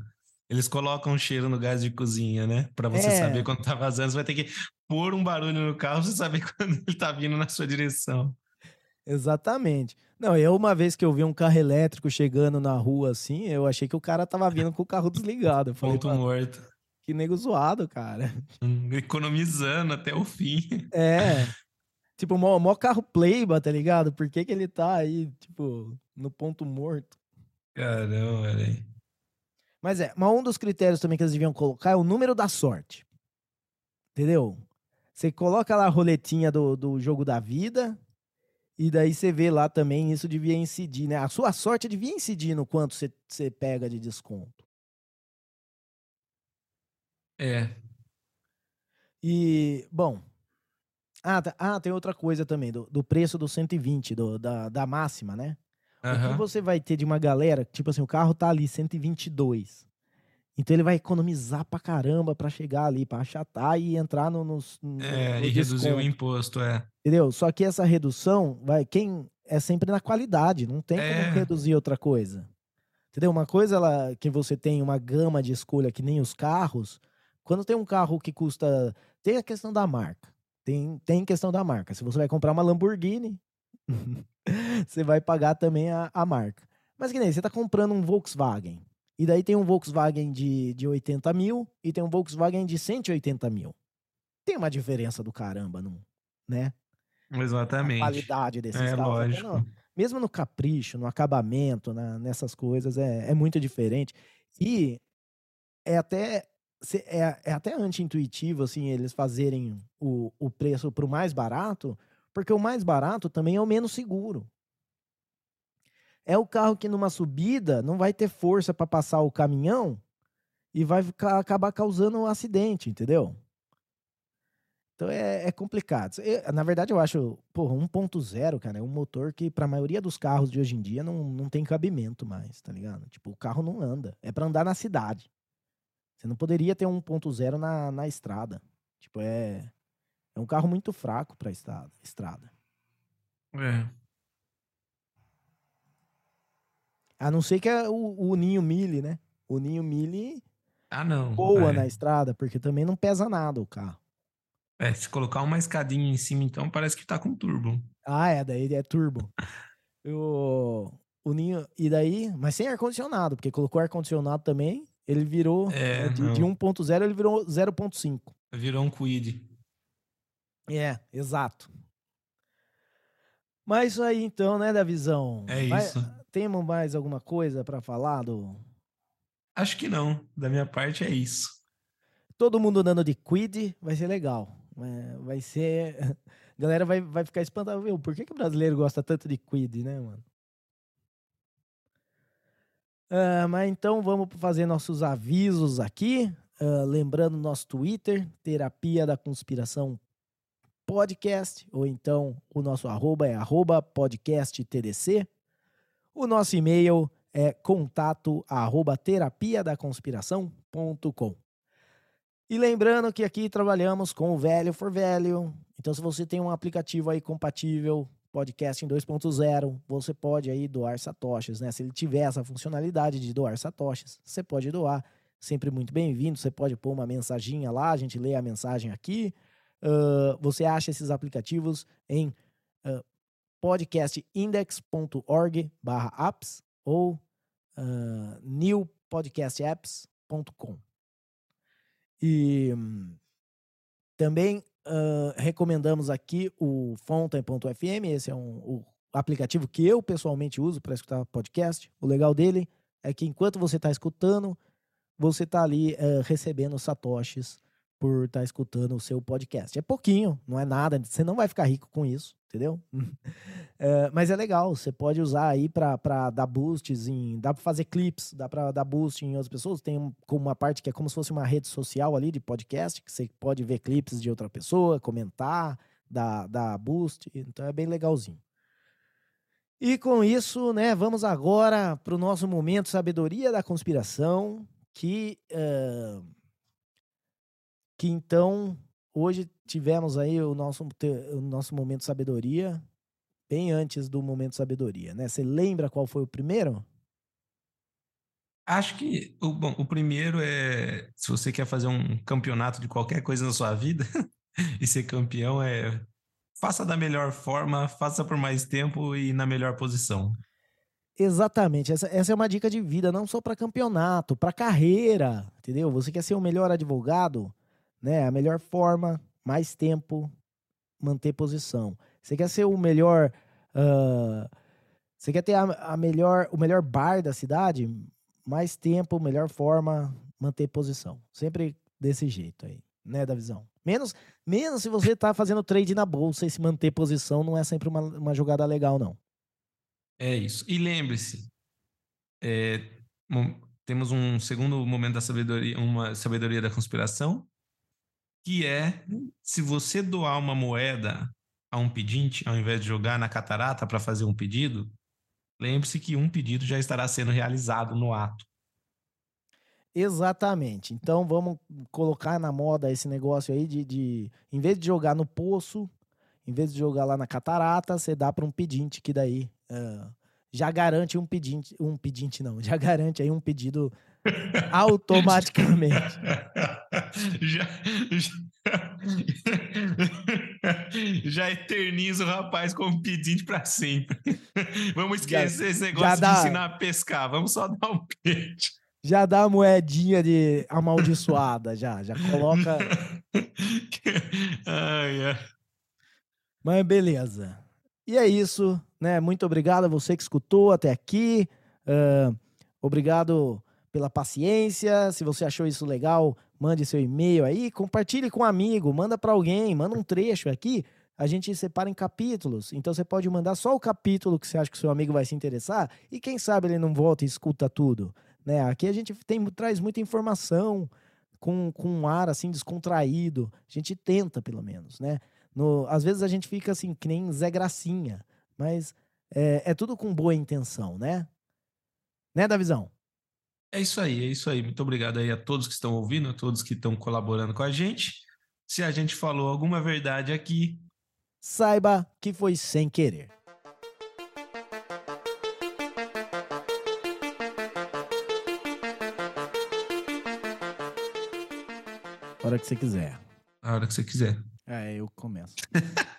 Eles colocam um cheiro no gás de cozinha, né? Para você é. saber quando tá vazando. Você vai ter que pôr um barulho no carro pra você saber [laughs] quando ele tá vindo na sua direção. Exatamente. Não, eu uma vez que eu vi um carro elétrico chegando na rua assim, eu achei que o cara tava vindo com o carro desligado. Eu falei, Ponto morto. Que nego zoado, cara. Hum, economizando até o fim. É. [laughs] Tipo, mó, mó carro playba, tá ligado? Por que, que ele tá aí, tipo, no ponto morto? Caramba, velho. Mas é, mas um dos critérios também que eles deviam colocar é o número da sorte. Entendeu? Você coloca lá a roletinha do, do jogo da vida, e daí você vê lá também, isso devia incidir, né? A sua sorte devia incidir no quanto você, você pega de desconto. É. E, bom, ah, tá, ah, tem outra coisa também, do, do preço do 120, do, da, da máxima, né? Uhum. O que você vai ter de uma galera, tipo assim, o carro tá ali 122. Então ele vai economizar pra caramba pra chegar ali, pra achatar e entrar no. no, no é, no e reduzir o imposto, é. Entendeu? Só que essa redução vai. Quem é sempre na qualidade, não tem é. como reduzir outra coisa. Entendeu? Uma coisa ela, que você tem uma gama de escolha que nem os carros. Quando tem um carro que custa. Tem a questão da marca. Tem, tem questão da marca. Se você vai comprar uma Lamborghini, [laughs] você vai pagar também a, a marca. Mas que nem, você está comprando um Volkswagen. E daí tem um Volkswagen de, de 80 mil e tem um Volkswagen de 180 mil. Tem uma diferença do caramba, não, né? Exatamente. A qualidade desses é, carros. Lógico. Mesmo no capricho, no acabamento, na, nessas coisas, é, é muito diferente. E é até é, é até anti-intuitivo, assim, eles fazerem o, o preço para o mais barato, porque o mais barato também é o menos seguro. É o carro que numa subida não vai ter força para passar o caminhão e vai ficar, acabar causando um acidente, entendeu? Então é, é complicado. Eu, na verdade, eu acho, porra, 1.0, cara, é um motor que para a maioria dos carros de hoje em dia não, não tem cabimento mais, tá ligado? Tipo, o carro não anda. É para andar na cidade. Você não poderia ter um 1.0 na, na estrada. Tipo, é, é um carro muito fraco pra estrada. estrada. É. A não ser que é o, o Ninho Mille, né? O Ninho Mille ah, não. boa é. na estrada, porque também não pesa nada o carro. É, se colocar uma escadinha em cima, então parece que tá com turbo. Ah, é, daí é turbo. [laughs] o, o Ninho. E daí, mas sem ar-condicionado, porque colocou ar-condicionado também, ele virou. É, de, de 1.0 ele virou 0.5. Virou um Quid. É, exato. Mas isso aí então, né, da visão. É Vai, isso. Temos mais alguma coisa para falar do. Acho que não. Da minha parte é isso. Todo mundo andando de Quid vai ser legal. É, vai ser. A [laughs] galera vai, vai ficar espantada. Por que, que o brasileiro gosta tanto de Quid, né, mano? Uh, mas então vamos fazer nossos avisos aqui. Uh, lembrando nosso Twitter, Terapia da Conspiração Podcast, ou então o nosso arroba é arroba podcasttdc. O nosso e-mail é contato arroba terapia da conspiração.com. E lembrando que aqui trabalhamos com o Velho for Velho. Então, se você tem um aplicativo aí compatível podcasting 2.0, você pode aí doar satoshis, né? Se ele tiver essa funcionalidade de doar satoshis, você pode doar. Sempre muito bem-vindo. Você pode pôr uma mensaginha lá, a gente lê a mensagem aqui. Uh, você acha esses aplicativos em uh, podcastindex.org/apps ou uh, newpodcastapps.com. E também uh, recomendamos aqui o Fountain.fm, esse é um, o aplicativo que eu pessoalmente uso para escutar podcast. O legal dele é que enquanto você está escutando, você está ali uh, recebendo satoshis por estar tá escutando o seu podcast. É pouquinho, não é nada, você não vai ficar rico com isso, entendeu? [laughs] é, mas é legal, você pode usar aí para dar boosts em. Dá para fazer clips, dá para dar boost em outras pessoas. Tem como uma parte que é como se fosse uma rede social ali de podcast, que você pode ver clips de outra pessoa, comentar, dar, dar boost. Então é bem legalzinho. E com isso, né, vamos agora para o nosso momento sabedoria da conspiração, que. Uh, que então hoje tivemos aí o nosso, o nosso momento de sabedoria, bem antes do momento de sabedoria, né? Você lembra qual foi o primeiro? Acho que o, bom, o primeiro é se você quer fazer um campeonato de qualquer coisa na sua vida [laughs] e ser campeão é faça da melhor forma, faça por mais tempo e na melhor posição. Exatamente, essa, essa é uma dica de vida, não só para campeonato, para carreira, entendeu? Você quer ser o melhor advogado, né? A melhor forma, mais tempo, manter posição. Você quer ser o melhor. Uh, você quer ter a, a, melhor, o melhor bar da cidade? Mais tempo, melhor forma, manter posição. Sempre desse jeito aí, né, da visão. Menos, menos se você tá fazendo trade na bolsa e se manter posição não é sempre uma, uma jogada legal, não. É isso. E lembre-se, é, temos um segundo momento da sabedoria, uma sabedoria da conspiração, que é se você doar uma moeda a um pedinte, ao invés de jogar na catarata para fazer um pedido, lembre-se que um pedido já estará sendo realizado no ato. Exatamente. Então vamos colocar na moda esse negócio aí de, de em vez de jogar no poço, em vez de jogar lá na catarata, você dá para um pedinte que daí uh, já garante um pedinte, um pedinte não, [laughs] já garante aí um pedido [laughs] automaticamente. Já, já, [laughs] eterniza o rapaz como pedinte para sempre. Vamos esquecer já, esse negócio dá, de ensinar a pescar. Vamos só dar um peixe. Já dá a moedinha de amaldiçoada, já. Já coloca. [laughs] ai, ai. Mas beleza. E é isso, né? Muito obrigado a você que escutou até aqui. Uh, obrigado pela paciência. Se você achou isso legal, mande seu e-mail aí, compartilhe com um amigo, manda para alguém, manda um trecho aqui. A gente separa em capítulos. Então você pode mandar só o capítulo que você acha que seu amigo vai se interessar e quem sabe ele não volta e escuta tudo, né? Aqui a gente tem traz muita informação com, com um ar assim descontraído. A gente tenta, pelo menos, né? No, às vezes a gente fica assim, que nem Zé Gracinha, mas é, é tudo com boa intenção, né? Né, Davizão? É isso aí, é isso aí. Muito obrigado aí a todos que estão ouvindo, a todos que estão colaborando com a gente. Se a gente falou alguma verdade aqui, saiba que foi sem querer. A hora que você quiser. A hora que você quiser. É, eu começo. [laughs]